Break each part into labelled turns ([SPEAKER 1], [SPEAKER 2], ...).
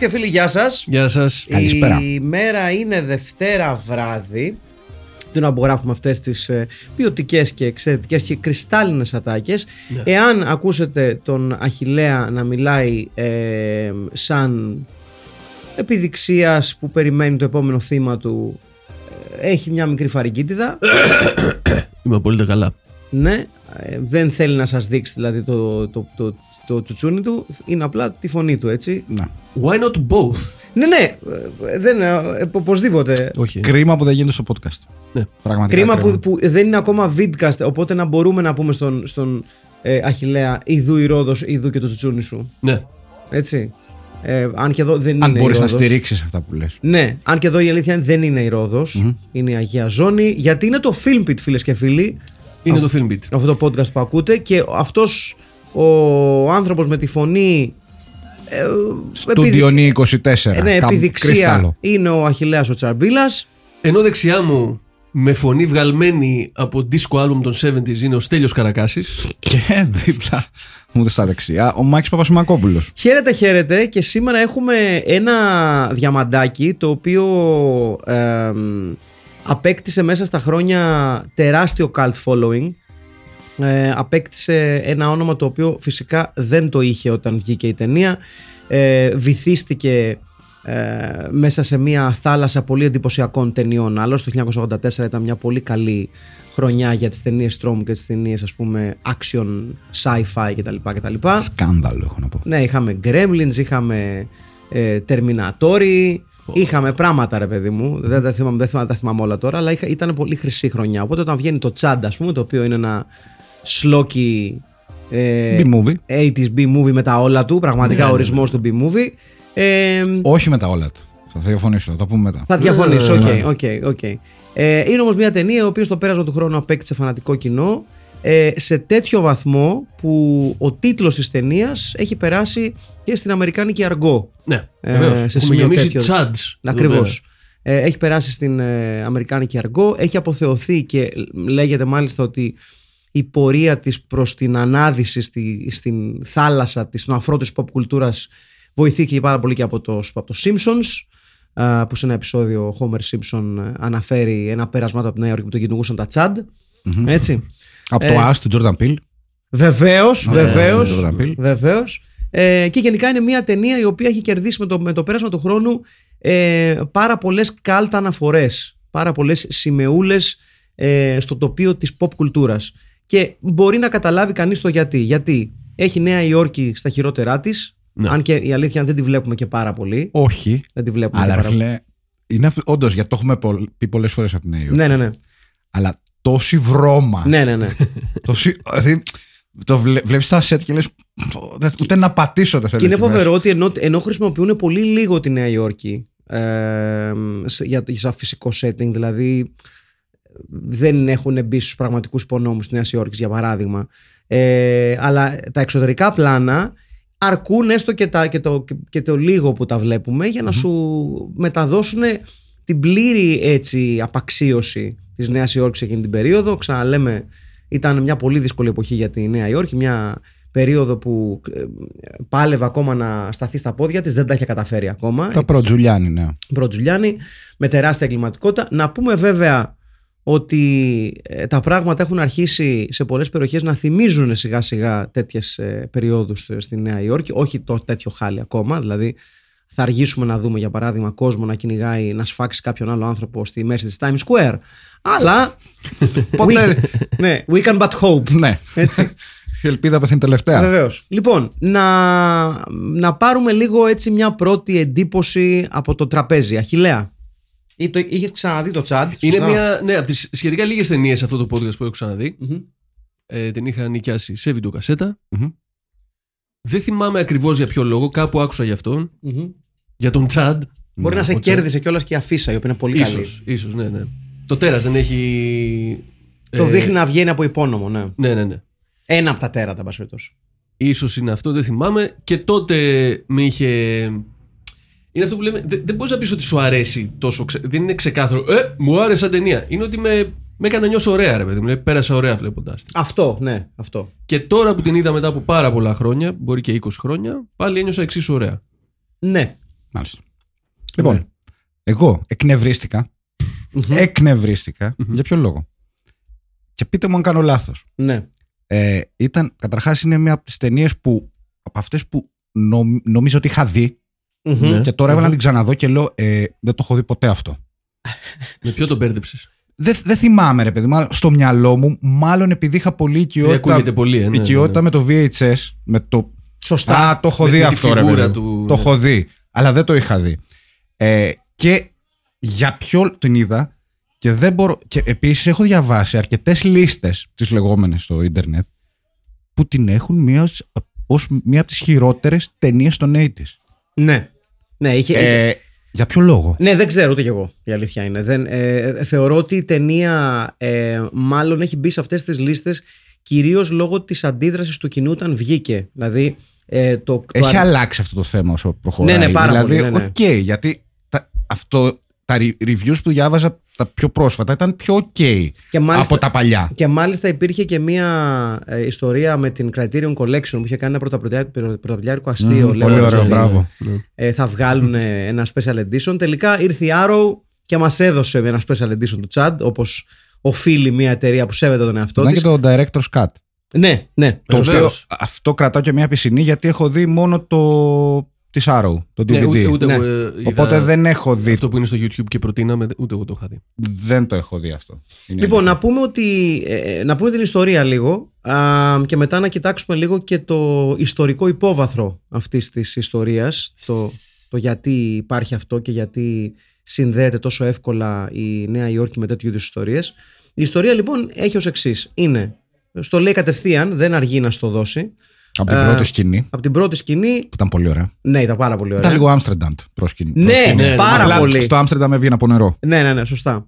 [SPEAKER 1] και φίλοι, γεια σας.
[SPEAKER 2] Γεια σας.
[SPEAKER 3] Καλησπέρα.
[SPEAKER 1] Η μέρα είναι Δευτέρα βράδυ. Του να απογράφουμε αυτές τις ποιοτικές και εξαιρετικές και κρυστάλλινες ατάκες.
[SPEAKER 2] Ναι.
[SPEAKER 1] Εάν ακούσετε τον Αχηλέα να μιλάει ε, σαν επιδειξίας που περιμένει το επόμενο θύμα του, ε, έχει μια μικρή φαρικίτιδα.
[SPEAKER 2] Είμαι απόλυτα καλά.
[SPEAKER 1] Ναι, ε, δεν θέλει να σας δείξει δηλαδή το, το, το, το τσουτσούνι του, είναι απλά τη φωνή του, έτσι.
[SPEAKER 3] Ναι.
[SPEAKER 2] Why not both?
[SPEAKER 1] Ναι, ναι, ε, δεν, ε, οπωσδήποτε.
[SPEAKER 2] Όχι.
[SPEAKER 3] Κρίμα που δεν γίνεται στο podcast.
[SPEAKER 2] Ναι.
[SPEAKER 3] Πραγματικά.
[SPEAKER 1] Κρίμα που, που δεν είναι ακόμα vidcast, οπότε να μπορούμε να πούμε στον, στον ε, Αχιλέα Ιδού η Ρόδος, Ιδού και το τσουτσούνι σου.
[SPEAKER 2] Ναι.
[SPEAKER 1] Έτσι. Ε, αν και εδώ δεν
[SPEAKER 3] Αν
[SPEAKER 1] είναι
[SPEAKER 3] μπορείς
[SPEAKER 1] η
[SPEAKER 3] να
[SPEAKER 1] Ρόδος.
[SPEAKER 3] στηρίξεις αυτά που λες.
[SPEAKER 1] Ναι, αν και εδώ η αλήθεια είναι δεν είναι η ροδος είναι η Αγία Ζώνη, γιατί είναι το Film Pit, φίλες και φίλοι,
[SPEAKER 2] Είναι το film beat.
[SPEAKER 1] αυτό το podcast που ακούτε και αυτός ο άνθρωπος με τη φωνή ε,
[SPEAKER 3] Στούντιονι 24.
[SPEAKER 1] ε, ναι,
[SPEAKER 3] Καμ-
[SPEAKER 1] επιδειξία
[SPEAKER 3] κρύσταλλο.
[SPEAKER 1] είναι ο Αχιλέας ο Τσαρμπίλας
[SPEAKER 2] Ενώ δεξιά μου με φωνή βγαλμένη από disco album των 70s είναι ο Στέλιος Καρακάσης.
[SPEAKER 3] Και δίπλα μου στα δεξιά ο Μάκης Παπασημακόπουλος.
[SPEAKER 1] Χαίρετε, χαίρετε και σήμερα έχουμε ένα διαμαντάκι το οποίο εμ, απέκτησε μέσα στα χρόνια τεράστιο cult following. Ε, απέκτησε ένα όνομα το οποίο φυσικά δεν το είχε όταν βγήκε η ταινία. Ε, βυθίστηκε ε, μέσα σε μια θάλασσα πολύ εντυπωσιακών ταινιών. Άλλωστε το 1984 ήταν μια πολύ καλή χρονιά για τις ταινίες τρόμου και τις ταινίες ας πούμε action, sci-fi κτλ. κτλ.
[SPEAKER 3] Σκάνδαλο έχω να πω.
[SPEAKER 1] Ναι, είχαμε Gremlins, είχαμε ε, Terminator, είχαμε πράγματα ρε παιδί μου. Δεν τα θυμάμαι, δεν θυμάμαι, τα θυμάμαι όλα τώρα, αλλά είχα, ήταν πολύ χρυσή χρονιά. Οπότε όταν βγαίνει το C.H.U.D., ας πούμε, το οποίο είναι ένα schlocky ε,
[SPEAKER 3] B-movie.
[SPEAKER 1] 80s B-movie με τα όλα του, πραγματικά
[SPEAKER 2] Ναι, ναι,
[SPEAKER 1] ορισμός του B-movie. Ε,
[SPEAKER 3] Όχι με τα όλα του. Θα διαφωνήσω, θα το πούμε μετά.
[SPEAKER 1] θα διαφωνήσω, οκ,
[SPEAKER 2] Ναι.
[SPEAKER 1] οκ, οκ. Ε, είναι όμως μια ταινία η οποία στο πέρασμα του χρόνου απέκτησε φανατικό κοινό ε, σε τέτοιο βαθμό που ο τίτλος της ταινίας έχει περάσει και στην Αμερικάνικη αργό.
[SPEAKER 2] Ναι,
[SPEAKER 1] Ε,
[SPEAKER 2] βεβαίως.
[SPEAKER 1] σε
[SPEAKER 2] Έχουμε
[SPEAKER 1] σημείο
[SPEAKER 2] γεμίσει
[SPEAKER 1] τέτοιο.
[SPEAKER 2] τσάντς. εδώ
[SPEAKER 1] Ακριβώς.
[SPEAKER 2] πέρα.
[SPEAKER 1] Ε, έχει περάσει στην ε, Αμερικάνικη αργό, έχει αποθεωθεί και λέγεται μάλιστα ότι η πορεία της προς την ανάδυση στη, στην θάλασσα της, στον αφρό της pop κουλτούρας βοηθήθηκε πάρα πολύ και από το, από το Simpsons α, που σε ένα επεισόδιο ο Homer Simpson ε, αναφέρει ένα πέρασμα του από τη Νέα Υόρκη που τον κυνηγούσαν τα Τσάντ. Έτσι.
[SPEAKER 3] Από
[SPEAKER 1] Ε,
[SPEAKER 3] το As του Jordan Peele.
[SPEAKER 1] Βεβαίως,
[SPEAKER 3] Ναι,
[SPEAKER 1] βεβαίως.
[SPEAKER 3] στον Jordan Peele.
[SPEAKER 1] Βεβαίως. Ε, και γενικά είναι μια ταινία η οποία έχει κερδίσει με το, με το πέρασμα του χρόνου ε, πάρα πολλές κάλτα αναφορές. Πάρα πολλές σημεούλες ε, στο τοπίο της pop κουλτούρας. Και μπορεί να καταλάβει κανείς το γιατί. Γιατί έχει Νέα Υόρκη στα χειρότερά της.
[SPEAKER 2] Ναι.
[SPEAKER 1] Αν και η αλήθεια δεν τη βλέπουμε και πάρα πολύ.
[SPEAKER 3] Όχι.
[SPEAKER 1] Δεν τη βλέπουμε και
[SPEAKER 3] Αλλά
[SPEAKER 1] πάρα πολύ.
[SPEAKER 3] φίλε, είναι όντως γιατί το έχουμε πο- πει πολλές φορές από την Νέα Υόρκη.
[SPEAKER 1] Ναι, ναι, ναι.
[SPEAKER 3] Αλλά τόση βρώμα.
[SPEAKER 1] ναι, ναι, ναι.
[SPEAKER 3] Τόση, δηλαδή, το βλέ, βλέπεις τα σετ και λες «Δε- ούτε να πατήσω δεν θέλω
[SPEAKER 1] Και είναι
[SPEAKER 3] εκεί μέσα».
[SPEAKER 1] φοβερό ότι ενώ, ενώ χρησιμοποιούν πολύ λίγο τη Νέα Υόρκη ε, σε- για, για σαν φυσικό setting, δηλαδή δεν έχουν μπει στους πραγματικούς υπονόμους της Νέας Υόρκης για παράδειγμα ε, αλλά τα εξωτερικά πλάνα αρκούν έστω και, τα, και, το, και το λίγο που τα βλέπουμε για να σου μεταδώσουν την πλήρη έτσι απαξίωση της Νέας Υόρκης εκείνη την περίοδο ξαναλέμε ήταν μια πολύ δύσκολη εποχή για τη Νέα Υόρκη μια περίοδο που ε, πάλευε ακόμα να σταθεί στα πόδια της δεν τα είχε καταφέρει ακόμα
[SPEAKER 3] Τα προ Τζουλιάνι, ναι.
[SPEAKER 1] προ Τζουλιάνι με τεράστια εγκληματικότητα. Να πούμε βέβαια ότι ε, τα πράγματα έχουν αρχίσει σε πολλές περιοχές να θυμίζουν σιγά σιγά τέτοιες ε, περιόδους ε, στη Νέα Υόρκη. Όχι το τέτοιο χάλι ακόμα, δηλαδή θα αργήσουμε να δούμε για παράδειγμα κόσμο να κυνηγάει, να σφάξει κάποιον άλλο άνθρωπο στη μέση της Times Square. Αλλά.
[SPEAKER 3] Ποτέ-
[SPEAKER 1] we, ναι, we can but hope.
[SPEAKER 3] Ναι.
[SPEAKER 1] Έτσι.
[SPEAKER 3] Η ελπίδα πεθαίνει τελευταία.
[SPEAKER 1] Βεβαίως. Λοιπόν, να, να πάρουμε λίγο έτσι μια πρώτη εντύπωση από το τραπέζι. Αχηλέα. Ή το, είχε ξαναδεί το τσάντ.
[SPEAKER 2] Είναι
[SPEAKER 1] σωστά;
[SPEAKER 2] μια, ναι, από τις σχετικά λίγες ταινίες αυτό το podcast που έχω ξαναδεί.
[SPEAKER 1] Μμμ.
[SPEAKER 2] Ε, την είχα νοικιάσει σε βιντεοκασέτα.
[SPEAKER 3] Μμμ.
[SPEAKER 2] Δεν θυμάμαι ακριβώς για ποιο λόγο, κάπου άκουσα γι' αυτόν.
[SPEAKER 1] Μμμ.
[SPEAKER 2] Για τον Τσάντ.
[SPEAKER 1] Μπορεί να σε
[SPEAKER 2] ο Τσάντ.
[SPEAKER 1] κέρδισε κιόλας και η αφίσα, η οποία είναι πολύ καλή.
[SPEAKER 2] Ίσως, ίσως, ναι, ναι. Το τέρας δεν έχει.
[SPEAKER 1] Το
[SPEAKER 2] ε,
[SPEAKER 1] δείχνει να βγαίνει από υπόνομο, ναι.
[SPEAKER 2] Ναι, ναι, ναι.
[SPEAKER 1] Ένα από τα τέρατα, εν πάση περιπτώσει.
[SPEAKER 2] Ίσως είναι αυτό, δεν θυμάμαι. Και τότε με είχε. Είναι αυτό που λέμε. Δεν, δεν μπορείς να πεις ότι σου αρέσει τόσο. Ξε... Δεν είναι ξεκάθαρο. Ε, μου άρεσε σαν ταινία. Είναι ότι με, με έκανε να νιώσω ωραία, ρε παιδί μου. Δηλαδή, πέρασα ωραία βλέποντάς την.
[SPEAKER 1] Αυτό, ναι, αυτό.
[SPEAKER 2] Και τώρα που την είδα μετά από πάρα πολλά χρόνια, μπορεί και 20 χρόνια, πάλι ένιωσα εξίσου ωραία.
[SPEAKER 1] Ναι.
[SPEAKER 3] Μάλιστα. Λοιπόν,
[SPEAKER 1] Ναι.
[SPEAKER 3] εγώ εκνευρίστηκα. εκνευρίστηκα. Για ποιο λόγο; Και πείτε μου αν κάνω λάθος.
[SPEAKER 1] Ναι.
[SPEAKER 3] Ε, ήταν, καταρχάς είναι μια από τις ταινίες που από αυτές που νομ- νομίζω ότι είχα δει
[SPEAKER 1] Μμμ.
[SPEAKER 2] Ναι.
[SPEAKER 3] και τώρα έβαλα να την ξαναδώ και λέω ε, δεν το έχω δει ποτέ αυτό.
[SPEAKER 2] Με ποιο τον μπέρδεψες;
[SPEAKER 3] Δεν, δεν θυμάμαι ρε παιδί, μάλλον στο μυαλό μου, μάλλον επειδή είχα πολύ
[SPEAKER 2] Δεν
[SPEAKER 3] οικειότητα,
[SPEAKER 2] ακούγεται πολύ, ε, ναι, ναι,
[SPEAKER 3] οικειότητα
[SPEAKER 2] ναι.
[SPEAKER 3] με το VHS, με το
[SPEAKER 1] Σωστά.
[SPEAKER 3] Α, το έχω
[SPEAKER 2] Με-
[SPEAKER 3] δει
[SPEAKER 2] με τη
[SPEAKER 3] αυτό, ρε
[SPEAKER 2] φιγούρα
[SPEAKER 3] παιδί μου.
[SPEAKER 2] του,
[SPEAKER 3] Το
[SPEAKER 2] ναι.
[SPEAKER 3] έχω δει. Αλλά δεν το είχα δει. Ε, και για ποιο την είδα και δεν μπορώ. Και επίσης έχω διαβάσει αρκετές λίστες, τις λεγόμενες στο ίντερνετ, που την έχουν μία ως μία από τις χειρότερες ταινίες των 80s.
[SPEAKER 1] Ναι. Ναι, είχε,
[SPEAKER 3] Ε, για ποιο λόγο;
[SPEAKER 1] Ναι, δεν ξέρω ούτε κι εγώ. Η αλήθεια είναι. Δεν, ε, θεωρώ ότι η ταινία ε, μάλλον έχει μπει σε αυτές τις λίστες κυρίως λόγω της αντίδρασης του κοινού όταν βγήκε. Δηλαδή, ε, το, το
[SPEAKER 3] Έχει
[SPEAKER 1] αρ-
[SPEAKER 3] αλλάξει αυτό το θέμα όσο προχωράει.
[SPEAKER 1] Ναι, ναι, πάρα
[SPEAKER 3] δηλαδή,
[SPEAKER 1] πολύ, ναι, ναι.
[SPEAKER 3] οκ, γιατί τα, αυτό, τα re- reviews που διάβαζα τα πιο πρόσφατα ήταν πιο ok
[SPEAKER 1] Και μάλιστα-
[SPEAKER 3] από τα παλιά.
[SPEAKER 1] Και μάλιστα υπήρχε και μία ε, ιστορία με την Criterion Collection που είχε κάνει ένα πρωταπριλιάτικο- πρωταπριλιάτικο αστείο.
[SPEAKER 3] Μμμ,
[SPEAKER 1] λέγοντας
[SPEAKER 3] πολύ ωραίο,
[SPEAKER 1] ότι,
[SPEAKER 3] μπράβο.
[SPEAKER 1] ε, θα βγάλουν ε, ένα special edition. Τελικά ήρθε η Arrow και μας έδωσε ένα special edition του Chad, όπως οφείλει μια εταιρεία που σέβεται τον εαυτό
[SPEAKER 3] Ήταν
[SPEAKER 1] της.
[SPEAKER 3] και το Director's Cut.
[SPEAKER 1] Ναι, ναι.
[SPEAKER 3] Το
[SPEAKER 1] σωστό.
[SPEAKER 2] Βεβαίως.
[SPEAKER 3] οποίο αυτό κρατάω και μια πισινή γιατί έχω δει μόνο το της Arrow, το DVD.
[SPEAKER 2] Ναι, ούτε, ούτε
[SPEAKER 1] Ναι.
[SPEAKER 2] εγώ, ε, είδα
[SPEAKER 3] Οπότε δεν έχω δει.
[SPEAKER 2] Αυτό που είναι στο YouTube και προτείναμε, ούτε εγώ το είχα δει.
[SPEAKER 3] Δεν το έχω δει αυτό. Είναι
[SPEAKER 1] Λοιπόν,
[SPEAKER 3] αλήθεια.
[SPEAKER 1] να πούμε, ότι, ε, να πούμε την ιστορία λίγο α, και μετά να κοιτάξουμε λίγο και το ιστορικό υπόβαθρο αυτής της ιστορίας, το, το γιατί υπάρχει αυτό και γιατί συνδέεται τόσο εύκολα η Νέα Υόρκη με τέτοιου είδους ιστορίες. Η ιστορία λοιπόν έχει ως εξής. Είναι, στο λέει κατευθείαν, δεν αργεί να στο δώσει.
[SPEAKER 3] Από την
[SPEAKER 1] ε,
[SPEAKER 3] πρώτη σκηνή,
[SPEAKER 1] Από την πρώτη σκηνή,
[SPEAKER 3] που ήταν πολύ ωραία.
[SPEAKER 1] ναι ήταν πάρα πολύ ωραία.
[SPEAKER 3] Ήταν λίγο Άμστερνταμ προς σκηνή.
[SPEAKER 1] Ναι,
[SPEAKER 3] προς σκηνή.
[SPEAKER 2] ναι,
[SPEAKER 1] πάρα
[SPEAKER 3] Απλά
[SPEAKER 1] πολύ.
[SPEAKER 3] Στο Άμστερνταμ έβγαινε από νερό.
[SPEAKER 1] Ναι, ναι, ναι, σωστά.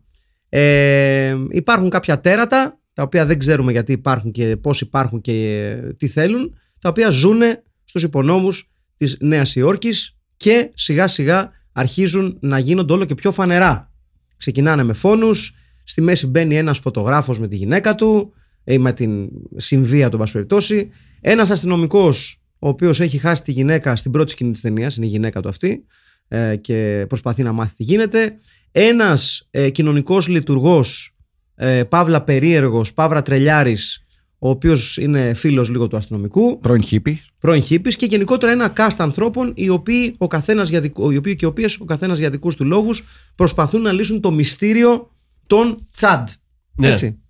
[SPEAKER 1] Ε, υπάρχουν κάποια τέρατα, τα οποία δεν ξέρουμε γιατί υπάρχουν και πώς υπάρχουν και ε, τι θέλουν, τα οποία ζουν στους υπονόμους της Νέας Υόρκης και σιγά σιγά αρχίζουν να γίνονται όλο και πιο φανερά. Ξεκινάνε με φόνους, στη μέση μπαίνει ένας φωτογράφος με τη γυναίκα του ή με την συμβία του, εν πάση περιπτώσει. Ένας αστυνομικός, ο οποίος έχει χάσει τη γυναίκα στην πρώτη σκηνή της ταινίας, είναι η γυναίκα του αυτή, ε, και προσπαθεί να μάθει τι γίνεται. Ένας ε, κοινωνικός λειτουργός, ε, παύλα περίεργος, παύλα τρελιάρης, ο οποίος είναι φίλος λίγο του αστυνομικού,
[SPEAKER 3] Πρώην χίπης.
[SPEAKER 1] πρώην χίπης και γενικότερα ένα cast ανθρώπων οι οποίοι, ο καθένας για δικ- οι οποίοι και οι οποίες ο καθένας για δικούς του λόγους προσπαθούν να λύσουν το μυστήριο των τσάντ.
[SPEAKER 2] Ναι.
[SPEAKER 1] Έτσι.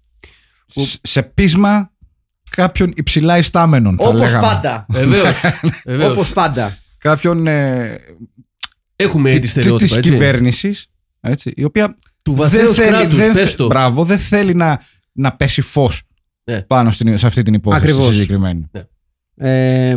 [SPEAKER 3] Σ- Σε πείσμα κάποιων υψηλά ιστάμενων. θα
[SPEAKER 1] Όπως
[SPEAKER 3] λέγαμε.
[SPEAKER 1] πάντα.
[SPEAKER 2] Βεβαίως. Βεβαίως.
[SPEAKER 1] Όπως πάντα.
[SPEAKER 3] Κάποιον ε,
[SPEAKER 2] Έχουμε
[SPEAKER 3] τη
[SPEAKER 2] τη στερεότυπα,
[SPEAKER 3] της
[SPEAKER 2] έτσι.
[SPEAKER 3] κυβέρνησης, έτσι, η οποία
[SPEAKER 2] Του
[SPEAKER 3] δεν
[SPEAKER 2] βαθέως
[SPEAKER 3] θέλει,
[SPEAKER 2] κράτους,
[SPEAKER 3] δεν,
[SPEAKER 2] πες
[SPEAKER 3] θε-
[SPEAKER 2] το.
[SPEAKER 3] μπράβο, δεν θέλει να, να πέσει φως
[SPEAKER 2] Ναι.
[SPEAKER 3] πάνω στην, σε αυτή την υπόθεση
[SPEAKER 1] Ακριβώς.
[SPEAKER 3] τη συγκεκριμένη.
[SPEAKER 1] Ε,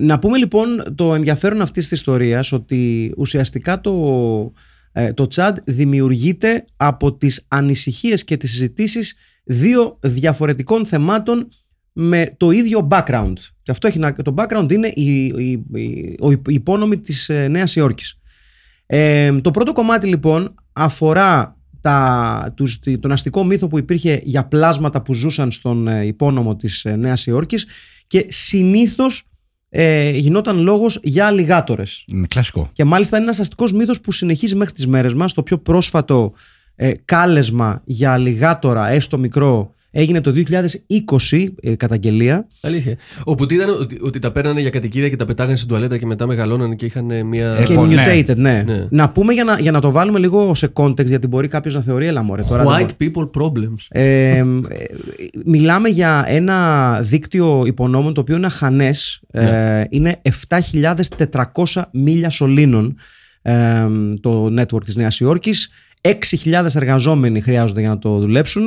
[SPEAKER 1] να πούμε λοιπόν το ενδιαφέρον αυτής της ιστορίας ότι ουσιαστικά το, ε, το Τσάντ δημιουργείται από τις ανησυχίες και τις συζητήσεις δύο διαφορετικών θεμάτων με το ίδιο background. Και αυτό έχει να, το background είναι η, η, η, ο- η υπόνομη της ε, Νέας Υόρκης. Ε, το πρώτο κομμάτι λοιπόν αφορά τα, τους, τη- τον αστικό μύθο που υπήρχε για πλάσματα που ζούσαν στον ε, υπόνομο της ε, Νέας Υόρκης και συνήθως ε, γινόταν λόγος για αλιγάτορες.
[SPEAKER 3] Είναι κλασικό.
[SPEAKER 1] Και μάλιστα είναι ένας αστικός μύθος που συνεχίζει μέχρι τις μέρες μας. Το πιο πρόσφατο ε, κάλεσμα για αλιγάτορα, έστω μικρό, έγινε το 2020 ε, καταγγελία.
[SPEAKER 2] Αλήθεια. Όπου τι ήταν ότι, ότι τα παίρνανε για κατοικίδια και τα πετάγανε στην τουαλέτα και μετά μεγαλώνανε και είχαν ε, μια.
[SPEAKER 3] Ε,
[SPEAKER 1] και
[SPEAKER 3] λοιπόν, ναι.
[SPEAKER 1] mutated, ναι.
[SPEAKER 2] Ναι.
[SPEAKER 1] Να πούμε για να, για να το βάλουμε λίγο σε context, γιατί μπορεί κάποιος να θεωρεί, έλα μωρέ, τώρα. δεν
[SPEAKER 2] White people problems.
[SPEAKER 1] Ε, ε, μιλάμε για ένα δίκτυο υπονόμων το οποίο είναι αχανές. Ε, είναι 7.400 μίλια σωλήνων ε, το network της Νέας Υόρκης. 6.000 εργαζόμενοι χρειάζονται για να το δουλέψουν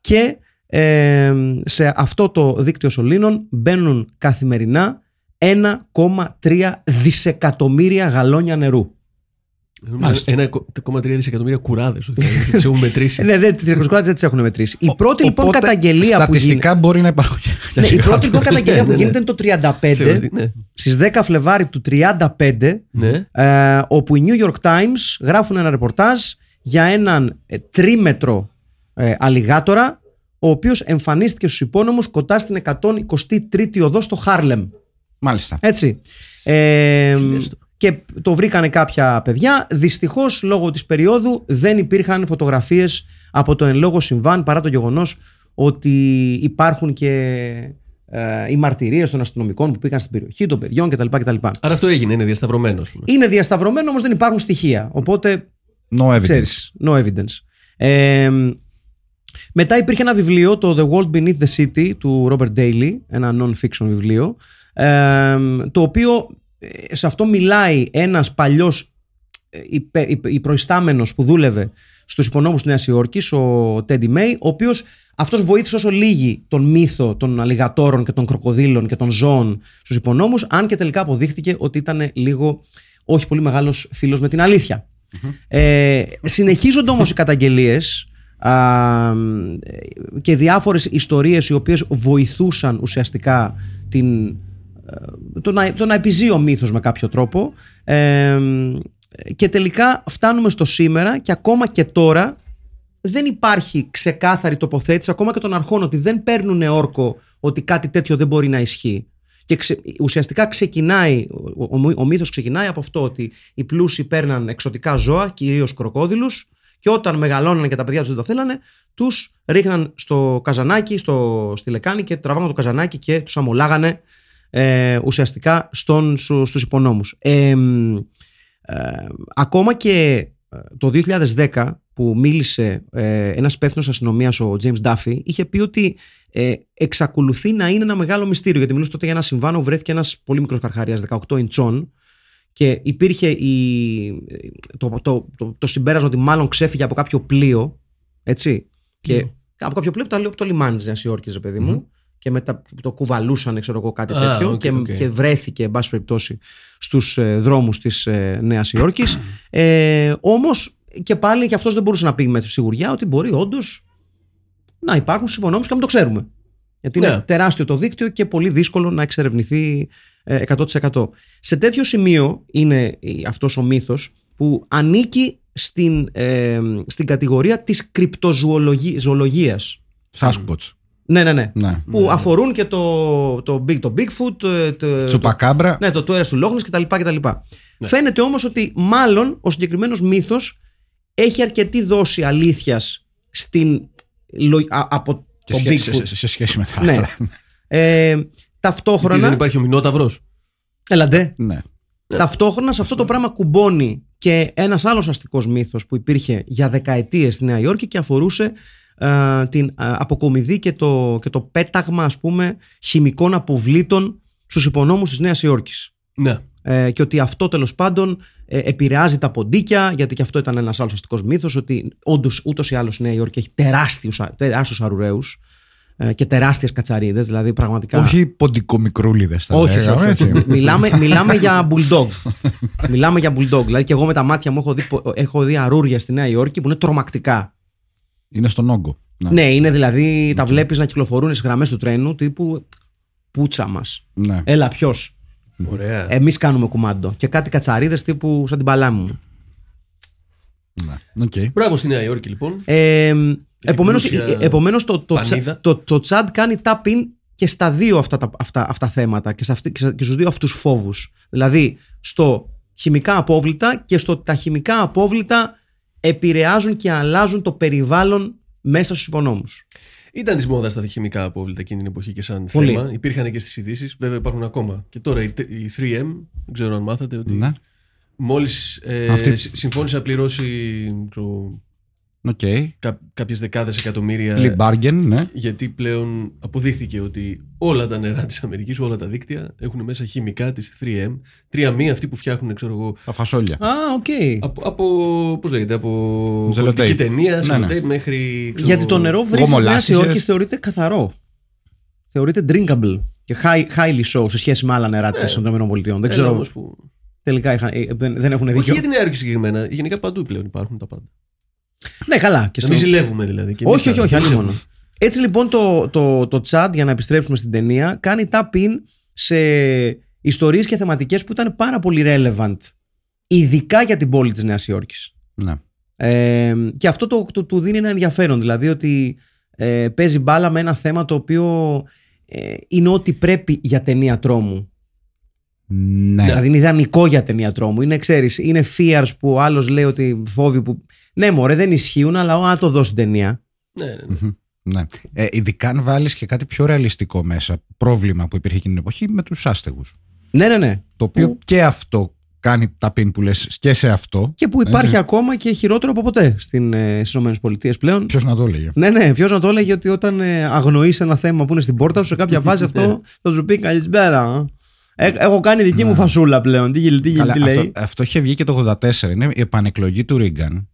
[SPEAKER 1] και ε, σε αυτό το δίκτυο σωλήνων μπαίνουν καθημερινά 1,3 δισεκατομμύρια γαλόνια νερού.
[SPEAKER 2] Μάλιστα. 1,3 δισεκατομμύρια κουράδες. Ότι τις έχουν μετρήσει.
[SPEAKER 1] Ναι, δεν, τις ρεκοσκουράδες δεν τις έχουν μετρήσει. Η πρώτη λοιπόν
[SPEAKER 3] Οπότε,
[SPEAKER 1] καταγγελία που γίνεται...
[SPEAKER 3] Στατιστικά μπορεί να υπάρχουν. και
[SPEAKER 1] Ναι, η πρώτη
[SPEAKER 3] χειρότερα.
[SPEAKER 1] λοιπόν καταγγελία που
[SPEAKER 2] Ναι, ναι,
[SPEAKER 1] γίνεται είναι το 35
[SPEAKER 2] Θεωρητικά, ναι.
[SPEAKER 1] στις 10 Φλεβάρι του 35
[SPEAKER 2] Ναι.
[SPEAKER 1] ε, όπου οι New York Times γράφουν ένα ρεπορτάζ για έναν ε, τρίμετρο ε, αλιγάτορα ο οποίος εμφανίστηκε στους υπόνομους κοντά στην 123η οδό στο Χάρλεμ.
[SPEAKER 3] Μάλιστα.
[SPEAKER 1] Έτσι. Ε,
[SPEAKER 2] Τι λες τώρα.
[SPEAKER 1] και το βρήκανε κάποια παιδιά. Δυστυχώς λόγω της περίοδου δεν υπήρχαν φωτογραφίες από το εν λόγω συμβάν παρά το γεγονός ότι υπάρχουν και ε, οι μαρτυρίες των αστυνομικών που πήγαν στην περιοχή, των παιδιών κτλ. κτλ.
[SPEAKER 2] Άρα αυτό έγινε, είναι διασταυρωμένο. ας πούμε.
[SPEAKER 1] Είναι διασταυρωμένο όμως δεν υπάρχουν στοιχεία. Οπότε
[SPEAKER 3] No evidence.
[SPEAKER 1] ξέρεις, no evidence. Ε, μετά υπήρχε ένα βιβλίο, το The World Beneath the City του Robert Daly, ένα non-fiction βιβλίο, ε, το οποίο ε, σε αυτό μιλάει ένας παλιός ε, υπε- υπε- προϊστάμενος που δούλευε στους υπονόμους της Νέας Υόρκης, ο Teddy May, ο οποίος αυτός βοήθησε όσο λίγη τον μύθο των αλιγατόρων και των κροκοδίλων και των ζώων στους υπονόμους, αν και τελικά αποδείχτηκε ότι ήταν λίγο όχι πολύ μεγάλος φίλος με την αλήθεια. Ε, συνεχίζονται όμως οι καταγγελίες α, και διάφορες ιστορίες οι οποίες βοηθούσαν ουσιαστικά την, ε, το, να, το να επιζεί ο μύθος με κάποιο τρόπο ε, και τελικά φτάνουμε στο σήμερα και ακόμα και τώρα δεν υπάρχει ξεκάθαρη τοποθέτηση ακόμα και των αρχών ότι δεν παίρνουν όρκο ότι κάτι τέτοιο δεν μπορεί να ισχύει. Και ξε- ουσιαστικά ξεκινάει, ο, ο, ο μύθος ξεκινάει από αυτό ότι οι πλούσιοι παίρναν εξωτικά ζώα, κυρίως κροκόδιλους, και όταν μεγαλώνανε και τα παιδιά τους δεν το θέλανε, τους ρίχναν στο καζανάκι, στο, στη λεκάνη και τραβάγαν το καζανάκι και τους αμολάγανε ε, ουσιαστικά στον, στου, στους υπονόμους. Ε, μ, ε, ακόμα και ε, το 2010 που μίλησε ε, ένας υπεύθυνος αστυνομίας ο James Duffy είχε πει ότι ε, εξακολουθεί να είναι ένα μεγάλο μυστήριο γιατί μιλούσε τότε για ένα συμβάν όπου βρέθηκε ένας πολύ μικρός καρχαρίας 18 ιντσών και υπήρχε η, το, το, το, το συμπέρασμα ότι μάλλον ξέφυγε από κάποιο πλοίο έτσι και
[SPEAKER 2] Πλοίο.
[SPEAKER 1] από κάποιο πλοίο από το, από το λιμάνι της Νέας Υόρκης ρε παιδί μου και μετά το κουβαλούσαν ξέρω εγώ κάτι
[SPEAKER 2] Α,
[SPEAKER 1] τέτοιο
[SPEAKER 2] οκ,
[SPEAKER 1] και,
[SPEAKER 2] οκ.
[SPEAKER 1] και βρέθηκε εν πάση περιπτώσει στους ε, δρόμους της ε, Νέας Υόρκης ε, όμως και πάλι και αυτός δεν μπορούσε να πει με σιγουριά ότι μπορεί όντως να υπάρχουν στους υπονόμους και να μην το ξέρουμε γιατί
[SPEAKER 2] Ναι.
[SPEAKER 1] είναι τεράστιο το δίκτυο και πολύ δύσκολο να εξερευνηθεί ε, 100%. Σε τέτοιο σημείο είναι η- αυτός ο μύθος που ανήκει στην, ε, στην κατηγορία της κρυπτοζωολογίας.
[SPEAKER 3] Sasquatch.
[SPEAKER 1] Ναι, ναι, ναι.
[SPEAKER 3] Ναι.
[SPEAKER 1] Που αφορούν και το, το, big, το Bigfoot, ε, το,
[SPEAKER 3] Τσουπακάμπρα.
[SPEAKER 1] ναι, το τουέρας του Λόχνης κτλ. κτλ. Φαίνεται όμως ότι μάλλον ο συγκεκριμένος μύθος έχει αρκετή δόση αλήθειας στην, λο- α- από
[SPEAKER 3] Και
[SPEAKER 1] το
[SPEAKER 3] σχέ-
[SPEAKER 1] Bigfoot.
[SPEAKER 3] σε, σε- σε σχέση με τα
[SPEAKER 1] Ναι.
[SPEAKER 3] άλλα.
[SPEAKER 1] Ε,
[SPEAKER 2] Γιατί
[SPEAKER 1] ταυτόχρονα.
[SPEAKER 2] δεν υπάρχει ο Μινόταυρος;
[SPEAKER 1] Έλαντε.
[SPEAKER 3] Ναι.
[SPEAKER 1] Ταυτόχρονα σε αυτό το πράγμα κουμπώνει και ένας άλλος αστικός μύθος που υπήρχε για δεκαετίες στη Νέα Υόρκη και αφορούσε ε, την ε, αποκομιδή και το, και το πέταγμα ας πούμε χημικών αποβλήτων στους υπονόμους της Νέας Υόρκης.
[SPEAKER 2] Ναι.
[SPEAKER 1] Ε, και ότι αυτό τέλος πάντων ε, επηρεάζει τα ποντίκια, γιατί και αυτό ήταν ένας άλλος αστικός μύθος, ότι όντως ούτως ή άλλως η Νέα Υόρκη έχει τεράστιους, τεράστιους αρουραίους ε, και τεράστιες κατσαρίδες. Δηλαδή πραγματικά.
[SPEAKER 3] Όχι ποντικομικρούλιδες.
[SPEAKER 1] όχι, όχι, όχι, όχι. μιλάμε, μιλάμε για bulldog. μιλάμε για bulldog. Δηλαδή και εγώ με τα μάτια μου έχω δει, έχω δει αρουραίους στη Νέα Υόρκη που είναι τρομακτικά.
[SPEAKER 3] Είναι στον όγκο.
[SPEAKER 1] Ναι, είναι δηλαδή, τα βλέπεις να κυκλοφορούν στις γραμμές του τρένου τύπου πούτσα μας.
[SPEAKER 3] Ναι.
[SPEAKER 1] Έλα, ποιος.
[SPEAKER 2] Ωραία.
[SPEAKER 1] Εμείς κάνουμε κουμάντο. Και κάτι κατσαρίδες τύπου σαν την παλάμη μου.
[SPEAKER 3] ναι. Οκ.
[SPEAKER 2] Μπράβο στη Νέα Υόρκη λοιπόν.
[SPEAKER 1] Ε, επομένως,
[SPEAKER 2] πλούσια
[SPEAKER 1] ε, επομένως το, το,
[SPEAKER 2] πανίδα.
[SPEAKER 1] τσα- το, το τσάντ κάνει tap-in και στα δύο αυτά τα αυτά, αυτά θέματα και, σε αυτή, και στα- και στους δύο αυτούς φόβους. Δηλαδή στο χημικά απόβλητα και στο ότι τα χημικά απόβλητα επηρεάζουν και αλλάζουν το περιβάλλον μέσα στους υπονόμους.
[SPEAKER 2] Ήταν της μόδας τα χημικά απόβλητα εκείνη την εποχή και σαν
[SPEAKER 1] Πολύ.
[SPEAKER 2] θέμα. Υπήρχαν και στις ειδήσει. Βέβαια υπάρχουν ακόμα. Και τώρα η, η 3M, δεν ξέρω αν μάθατε ότι
[SPEAKER 3] Ναι.
[SPEAKER 2] μόλις ε,
[SPEAKER 3] Αυτή-
[SPEAKER 2] συ- συμφώνησε να πληρώσει ξέρω,
[SPEAKER 3] Οκ.
[SPEAKER 2] κά, κάποιες δεκάδες εκατομμύρια.
[SPEAKER 3] Lee Bargain, ναι.
[SPEAKER 2] Γιατί πλέον αποδείχθηκε ότι όλα τα νερά της Αμερικής, όλα τα δίκτυα έχουν μέσα χημικά της 3M. 3M, αυτοί που φτιάχνουν, ξέρω εγώ,
[SPEAKER 3] Τα φασόλια.
[SPEAKER 1] Α, οκ.
[SPEAKER 2] από, από πώς λέγεται, από
[SPEAKER 3] Ζελοτέιπ.
[SPEAKER 2] πολιτική ταινία,
[SPEAKER 3] Ναι,
[SPEAKER 2] σελοτέιπ μέχρι. ξέρω,
[SPEAKER 1] Γιατί το νερό βρύση τη Νέα
[SPEAKER 3] γομολάστιχες.
[SPEAKER 1] Υόρκη θεωρείται καθαρό. Θεωρείται drinkable και high, highly so σε σχέση με άλλα νερά της ΗΠΑ. Δεν
[SPEAKER 2] Ένα
[SPEAKER 1] ξέρω.
[SPEAKER 2] όμως που...
[SPEAKER 1] Τελικά είχα- ε, δεν, δεν έχουν
[SPEAKER 2] Όχι
[SPEAKER 1] δίκιο.
[SPEAKER 2] για την Νέα Υόρκη συγκεκριμένα, γενικά παντού πλέον υπάρχουν τα πάντα.
[SPEAKER 1] Ναι, καλά. Και
[SPEAKER 2] Να μην
[SPEAKER 1] στο...
[SPEAKER 2] ζηλεύουμε δηλαδή. και
[SPEAKER 1] Όχι,
[SPEAKER 2] εμείς
[SPEAKER 1] όχι, όχι,
[SPEAKER 2] τα-
[SPEAKER 1] άλλη μόνο. Έτσι λοιπόν το, το, το chat, για να επιστρέψουμε στην ταινία, κάνει tap-in σε ιστορίες και θεματικές που ήταν πάρα πολύ relevant. Ειδικά για την πόλη της Νέας Υόρκης.
[SPEAKER 3] Ναι.
[SPEAKER 1] Ε, και αυτό το, το, του δίνει ένα ενδιαφέρον. Δηλαδή ότι ε, παίζει μπάλα με ένα θέμα το οποίο ε, είναι ό,τι πρέπει για ταινία τρόμου.
[SPEAKER 3] Ναι.
[SPEAKER 1] Δηλαδή είναι ιδανικό για ταινία τρόμου. Είναι, ξέρεις, είναι fears που ο άλλος λέει ότι φόβοι που. Ναι, μωρέ, δεν ισχύουν, αλλά ο, να το δώσει ταινία.
[SPEAKER 2] Ναι, ναι, ναι.
[SPEAKER 3] Μμμ. Ναι. Ε, ειδικά αν βάλεις και κάτι πιο ρεαλιστικό μέσα. Πρόβλημα που υπήρχε εκείνη την εποχή με τους άστεγους.
[SPEAKER 1] Ναι, ναι, ναι.
[SPEAKER 3] Το οποίο
[SPEAKER 1] Που-
[SPEAKER 3] και αυτό κάνει τα πιν που λες και σε αυτό.
[SPEAKER 1] Και που υπάρχει
[SPEAKER 3] Έτσι.
[SPEAKER 1] ακόμα και χειρότερο από ποτέ στην, ε, στις ΗΠΑ πλέον.
[SPEAKER 3] Ποιος να το έλεγε.
[SPEAKER 1] Ναι, ναι, ποιος να το έλεγε ότι όταν ε, αγνοείς ένα θέμα που είναι στην πόρτα σου, σε κάποια φάση αυτό θα σου πει καλησπέρα. Ε, έχω κάνει δική μου φασούλα πλέον. Τι, γυλ- τι, γυλ-
[SPEAKER 3] Καλά,
[SPEAKER 1] τι
[SPEAKER 3] αυτό,
[SPEAKER 1] λέει.
[SPEAKER 3] αυτό είχε βγει και το 84. Είναι η επανεκλογή του Ρίγκαν.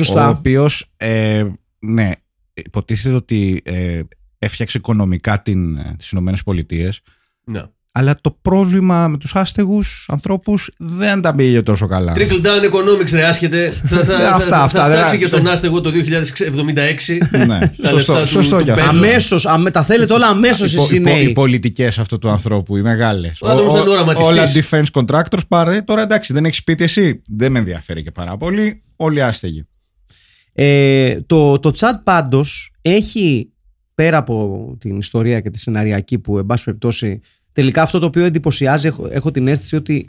[SPEAKER 3] Ο
[SPEAKER 1] Σωστά.
[SPEAKER 3] οποίος, ε, ναι, υποτίθεται ότι ε, έφτιαξε οικονομικά την, ε, τις Ηνωμένες Πολιτείες
[SPEAKER 2] Ναι.
[SPEAKER 3] αλλά το πρόβλημα με τους άστεγους ανθρώπους δεν τα πήγε τόσο καλά.
[SPEAKER 2] Trickle down economics, ρε άσχετε. θα, θα,
[SPEAKER 3] Ναι,
[SPEAKER 2] θα,
[SPEAKER 3] αυτά,
[SPEAKER 2] θα,
[SPEAKER 3] αυτά,
[SPEAKER 2] θα
[SPEAKER 3] δεν-
[SPEAKER 2] στάξει και στον άστεγο το 2076.
[SPEAKER 3] ναι,
[SPEAKER 2] Τα
[SPEAKER 3] σωστό,
[SPEAKER 2] λεφτά του-
[SPEAKER 3] σωστό
[SPEAKER 2] του
[SPEAKER 3] κι αυτό.
[SPEAKER 2] Bezos.
[SPEAKER 1] Αμέσως, αμε, τα θέλετε όλα αμέσως
[SPEAKER 3] Οι, πο-
[SPEAKER 1] εσεί
[SPEAKER 3] οι,
[SPEAKER 1] οι
[SPEAKER 3] πο- οι
[SPEAKER 1] νέοι.
[SPEAKER 3] πολιτικές αυτού του ανθρώπου, οι μεγάλες.
[SPEAKER 2] Ο άνθρωπος
[SPEAKER 3] Ο-
[SPEAKER 2] ήταν
[SPEAKER 3] ο-
[SPEAKER 2] οραματιστής.
[SPEAKER 3] όλα defense contractors πάρε. Τώρα εντάξει, δεν έχεις σπίτι εσύ. Δεν με ενδιαφέρει και πάρα πολύ. Όλοι άστεγοι.
[SPEAKER 1] Ε, το, το chat πάντως έχει πέρα από την ιστορία και τη σεναριακή που εν πάση περιπτώσει τελικά αυτό το οποίο εντυπωσιάζει έχω, έχω την αίσθηση ότι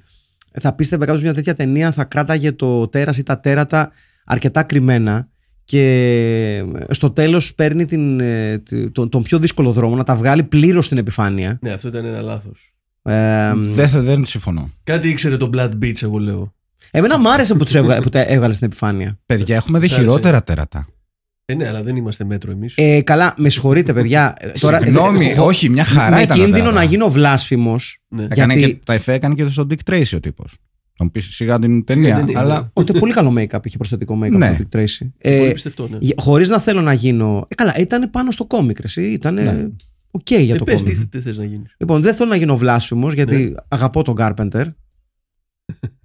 [SPEAKER 1] θα πίστευε κάποιος μια τέτοια ταινία θα κράταγε το τέρας ή τα τέρατα αρκετά κρυμμένα και στο τέλος παίρνει την, ε, τη- τον, τον πιο δύσκολο δρόμο να τα βγάλει πλήρως στην επιφάνεια
[SPEAKER 2] ναι, αυτό ήταν ένα λάθος.
[SPEAKER 1] ε,
[SPEAKER 3] δεν, θα- δεν συμφωνώ.
[SPEAKER 2] Κάτι ήξερε το Blood Beach, εγώ λέω.
[SPEAKER 1] Εμένα μου άρεσε που, τους έβγα, που τα έβγαλες στην επιφάνεια
[SPEAKER 3] Παιδιά, έχουμε δει
[SPEAKER 2] Σ' άρεσε.
[SPEAKER 3] χειρότερα τέρατα.
[SPEAKER 2] Ε, ναι, αλλά δεν είμαστε μέτρο εμείς.
[SPEAKER 1] ε, καλά με συγχωρείτε παιδιά Ε, τώρα,
[SPEAKER 3] Συγγνώμη,
[SPEAKER 1] ε,
[SPEAKER 3] όχι, μια χαρά
[SPEAKER 1] με
[SPEAKER 3] ήταν. τα
[SPEAKER 1] κίνδυνο
[SPEAKER 3] τέρατα.
[SPEAKER 1] να γίνω βλάσφημος
[SPEAKER 2] ναι.
[SPEAKER 3] Έκανε
[SPEAKER 1] Γιατί-
[SPEAKER 3] και, τα εφέ έκανε και στον Dick Tracy ο τύπος. Θα μου πεις σιγά την ταινία.
[SPEAKER 2] ταινία,
[SPEAKER 3] αλλά
[SPEAKER 2] ναι.
[SPEAKER 1] Ότι πολύ καλό make-up, είχε προσθετικό make-up
[SPEAKER 3] Ναι.
[SPEAKER 1] ο Dick Tracy.
[SPEAKER 2] Πολύ
[SPEAKER 1] Ε,
[SPEAKER 2] πιστευτό, ναι.
[SPEAKER 1] Χωρίς να θέλω να γίνω. Ε, καλά, ήταν πάνω στο κόμικ, εσύ. Ήταν
[SPEAKER 3] Ναι.
[SPEAKER 1] οκ για
[SPEAKER 2] Ε,
[SPEAKER 1] το
[SPEAKER 2] πες,
[SPEAKER 1] κόμικ.
[SPEAKER 2] τι, τι θες να γίνεις.
[SPEAKER 1] Λοιπόν, δεν θέλω να γίνω βλάσφημος γιατί
[SPEAKER 2] Ναι.
[SPEAKER 1] αγαπώ τον Carpenter.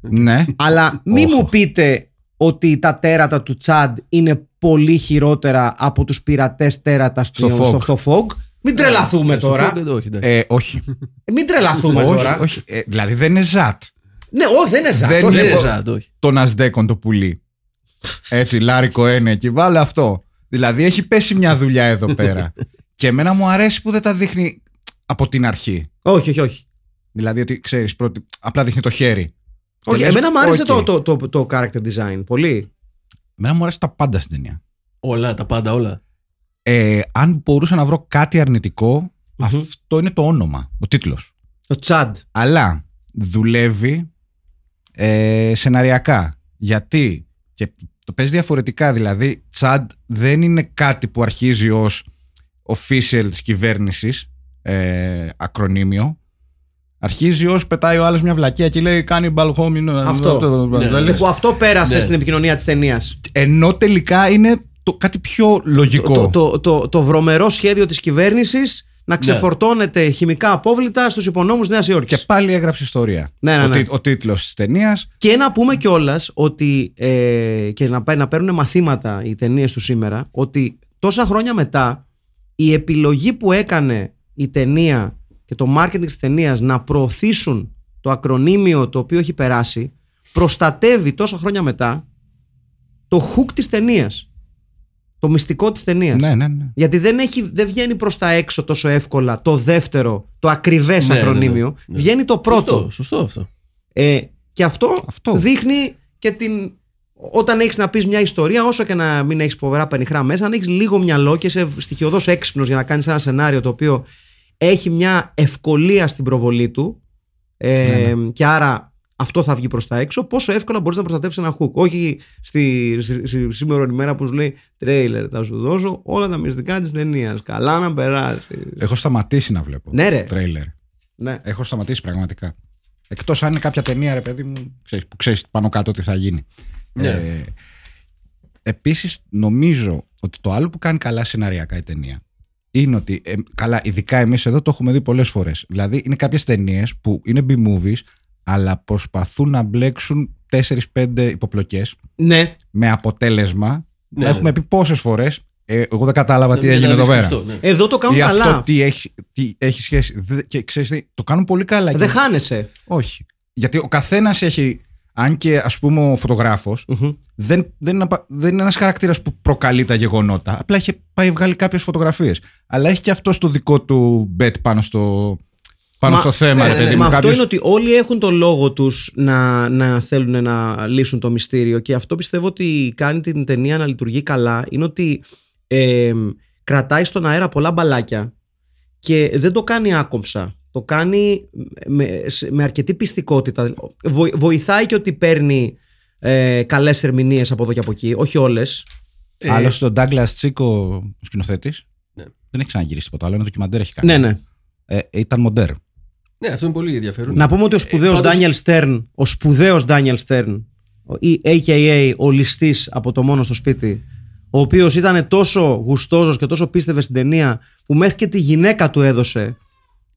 [SPEAKER 3] Ναι.
[SPEAKER 1] Αλλά μην
[SPEAKER 3] Όχο.
[SPEAKER 1] μου πείτε ότι τα τέρατα του Τσάντ είναι πολύ χειρότερα από τους πειρατές τέρατα στο,
[SPEAKER 3] Στο
[SPEAKER 1] στο,
[SPEAKER 3] Fog.
[SPEAKER 1] στο Fog. Μην τρελαθούμε
[SPEAKER 2] Ε, στο
[SPEAKER 1] τώρα.
[SPEAKER 2] Fog, όχι, εντάξει.
[SPEAKER 3] Ε, όχι.
[SPEAKER 1] Ε, Μην τρελαθούμε
[SPEAKER 3] όχι,
[SPEAKER 1] τώρα.
[SPEAKER 3] όχι. Ε, δηλαδή δεν είναι ζάτ.
[SPEAKER 1] Ναι, όχι, δεν είναι ζάτ.
[SPEAKER 3] Δεν
[SPEAKER 1] όχι.
[SPEAKER 2] Δεν
[SPEAKER 3] είναι-
[SPEAKER 2] είναι ζάντ, όχι.
[SPEAKER 3] Το Νασδέκον το πουλί. Έτσι, Λάρικο είναι εκεί. Βάλε αυτό. Δηλαδή έχει πέσει μια δουλειά εδώ πέρα. και εμένα μου αρέσει που δεν τα δείχνει από την αρχή.
[SPEAKER 1] όχι, όχι, όχι.
[SPEAKER 3] Δηλαδή ότι ξέρεις, πρώτη... απλά δείχνει το χέρι.
[SPEAKER 1] Όχι,
[SPEAKER 3] Και λες,
[SPEAKER 1] εμένα μου άρεσε
[SPEAKER 3] οκ.
[SPEAKER 1] το, το, το, το character design. Πολύ.
[SPEAKER 3] Εμένα μου αρέσει τα πάντα στην ταινία.
[SPEAKER 2] Όλα, τα πάντα, όλα.
[SPEAKER 3] Ε, αν μπορούσα να βρω κάτι αρνητικό, αυτό είναι το όνομα, ο τίτλος.
[SPEAKER 1] Το Τσάντ.
[SPEAKER 3] αλλά δουλεύει ε, σεναριακά. Γιατί; Και το παίζει διαφορετικά. Δηλαδή, Τσάντ δεν είναι κάτι που αρχίζει ως official της κυβέρνησης, ε, ακρονίμιο. Αρχίζει ως πετάει ο άλλος μια βλακεία και λέει κάνει μπαλχόμινο.
[SPEAKER 1] Αυτό.
[SPEAKER 2] Ναι,
[SPEAKER 1] Ναι, που αυτό πέρασε
[SPEAKER 2] Ναι.
[SPEAKER 1] στην επικοινωνία της ταινίας.
[SPEAKER 3] Ενώ τελικά είναι το, κάτι πιο λογικό.
[SPEAKER 1] Το, το, το, το βρωμερό σχέδιο της κυβέρνησης να ξεφορτώνεται χημικά απόβλητα στους υπονόμους Νέας Υόρκης.
[SPEAKER 3] Και πάλι έγραψε ιστορία.
[SPEAKER 1] Ναι, ναι,
[SPEAKER 3] Ο,
[SPEAKER 1] ναι.
[SPEAKER 3] τί- ο τίτλος της ταινίας
[SPEAKER 1] Και να πούμε κιόλας ότι. Ε, και να, πά- να παίρνουν μαθήματα οι ταινίες του σήμερα, ότι τόσα χρόνια μετά η επιλογή που έκανε η ταινία και το marketing της ταινίας να προωθήσουν το ακρονίμιο το οποίο έχει περάσει προστατεύει τόσα χρόνια μετά το hook της ταινίας. Το μυστικό της ταινίας.
[SPEAKER 3] Ναι, ναι, ναι.
[SPEAKER 1] Γιατί δεν, έχει, δεν βγαίνει προς τα έξω τόσο εύκολα το δεύτερο, το ακριβές
[SPEAKER 2] Ναι, ναι, ναι.
[SPEAKER 1] ακρονίμιο.
[SPEAKER 2] Ναι.
[SPEAKER 1] Βγαίνει το πρώτο.
[SPEAKER 2] Σωστό, σωστό αυτό.
[SPEAKER 1] Ε, και αυτό,
[SPEAKER 3] Αυτό.
[SPEAKER 1] δείχνει και την όταν έχεις να πεις μια ιστορία, όσο και να μην έχεις φοβερά πενιχρά μέσα, αν έχεις λίγο μυαλό και είσαι στοιχειοδός έξυπνος για να κάνεις ένα σενάριο το οποίο έχει μια ευκολία στην προβολή του ε, και άρα αυτό θα βγει προς τα έξω, πόσο εύκολα μπορείς να προστατεύσεις ένα hook. Όχι στη, στη, στη σήμερα ημέρα που σου λέει τρέιλερ, θα σου δώσω όλα τα μυστικά της ταινίας. Καλά να περάσεις.
[SPEAKER 3] Έχω σταματήσει να βλέπω.
[SPEAKER 1] Ναι, ρε.
[SPEAKER 3] Τρέιλερ.
[SPEAKER 1] Ναι.
[SPEAKER 3] Έχω σταματήσει πραγματικά. Εκτός αν είναι κάποια ταινία, ρε παιδί μου, ξέρεις, που ξέρεις πάνω κάτω τι θα γίνει.
[SPEAKER 2] Ναι.
[SPEAKER 3] Ε, Επίσης, νομίζω ότι το άλλο που κάνει καλά σεναριακά η ταινία είναι ότι. ε, καλά, ειδικά εμείς εδώ το έχουμε δει πολλές φορές. Δηλαδή, είναι κάποιες ταινίες που είναι B-movies, αλλά προσπαθούν να μπλέξουν 4-5 υποπλοκές
[SPEAKER 1] ναι.
[SPEAKER 3] με αποτέλεσμα.
[SPEAKER 2] Ναι,
[SPEAKER 3] να έχουμε πει πόσες φορές. Ε, εγώ δεν κατάλαβα τι
[SPEAKER 2] Να μην
[SPEAKER 3] έγινε εδώ πέρα.
[SPEAKER 2] καταλάβεις Χριστό, ναι.
[SPEAKER 1] Εδώ το κάνουν
[SPEAKER 3] Ή
[SPEAKER 1] καλά.
[SPEAKER 3] αυτό τι έχει, τι έχει σχέση. Δε- Και ξέρεις τι, το κάνουν πολύ καλά.
[SPEAKER 1] Δεν
[SPEAKER 3] Και-
[SPEAKER 1] χάνεσαι.
[SPEAKER 3] Όχι. Γιατί ο καθένας έχει. Αν και ας πούμε ο φωτογράφος
[SPEAKER 1] Μμμ.
[SPEAKER 3] δεν, δεν, είναι, απα- δεν είναι ένας χαρακτήρας που προκαλεί τα γεγονότα. Απλά έχει πάει βγάλει κάποιες φωτογραφίες. Αλλά έχει και αυτό το δικό του bet πάνω στο, πάνω
[SPEAKER 1] Μα-
[SPEAKER 3] στο θέμα.
[SPEAKER 2] ναι,
[SPEAKER 3] ρε
[SPEAKER 2] ναι,
[SPEAKER 3] παιδί
[SPEAKER 2] ναι.
[SPEAKER 3] μου.
[SPEAKER 1] Μα αυτό
[SPEAKER 3] Κάποιος-
[SPEAKER 1] είναι ότι όλοι έχουν το λόγο τους να, να θέλουν να λύσουν το μυστήριο και αυτό πιστεύω ότι κάνει την ταινία να λειτουργεί καλά είναι ότι ε, κρατάει στον αέρα πολλά μπαλάκια και δεν το κάνει άκομψα. Το κάνει με, σε- με αρκετή πιστικότητα. Βο- βοηθάει και ότι παίρνει ε, καλές ερμηνείες από εδώ και από εκεί, όχι όλες.
[SPEAKER 2] Ε,
[SPEAKER 3] Άλλωστε, ο Ντάγκλα Τσίκο, ο σκηνοθέτης,
[SPEAKER 2] Ναι.
[SPEAKER 3] δεν έχει ξαναγυρίσει τίποτα άλλο. Ένα ντοκιμαντέρ έχει κάνει.
[SPEAKER 1] Ναι, ναι.
[SPEAKER 3] Ε, ήταν μοντέρ.
[SPEAKER 2] Ναι, αυτό είναι πολύ ενδιαφέρον.
[SPEAKER 1] Να πούμε ότι ο σπουδαίος
[SPEAKER 2] πάντως-
[SPEAKER 1] Daniel Stern, ο σπουδαίος Daniel Stern, ο- ή AKA ο ληστής από το μόνο στο σπίτι, ο οποίος ήταν τόσο γουστόζος και τόσο πίστευε στην ταινία που μέχρι και τη γυναίκα του έδωσε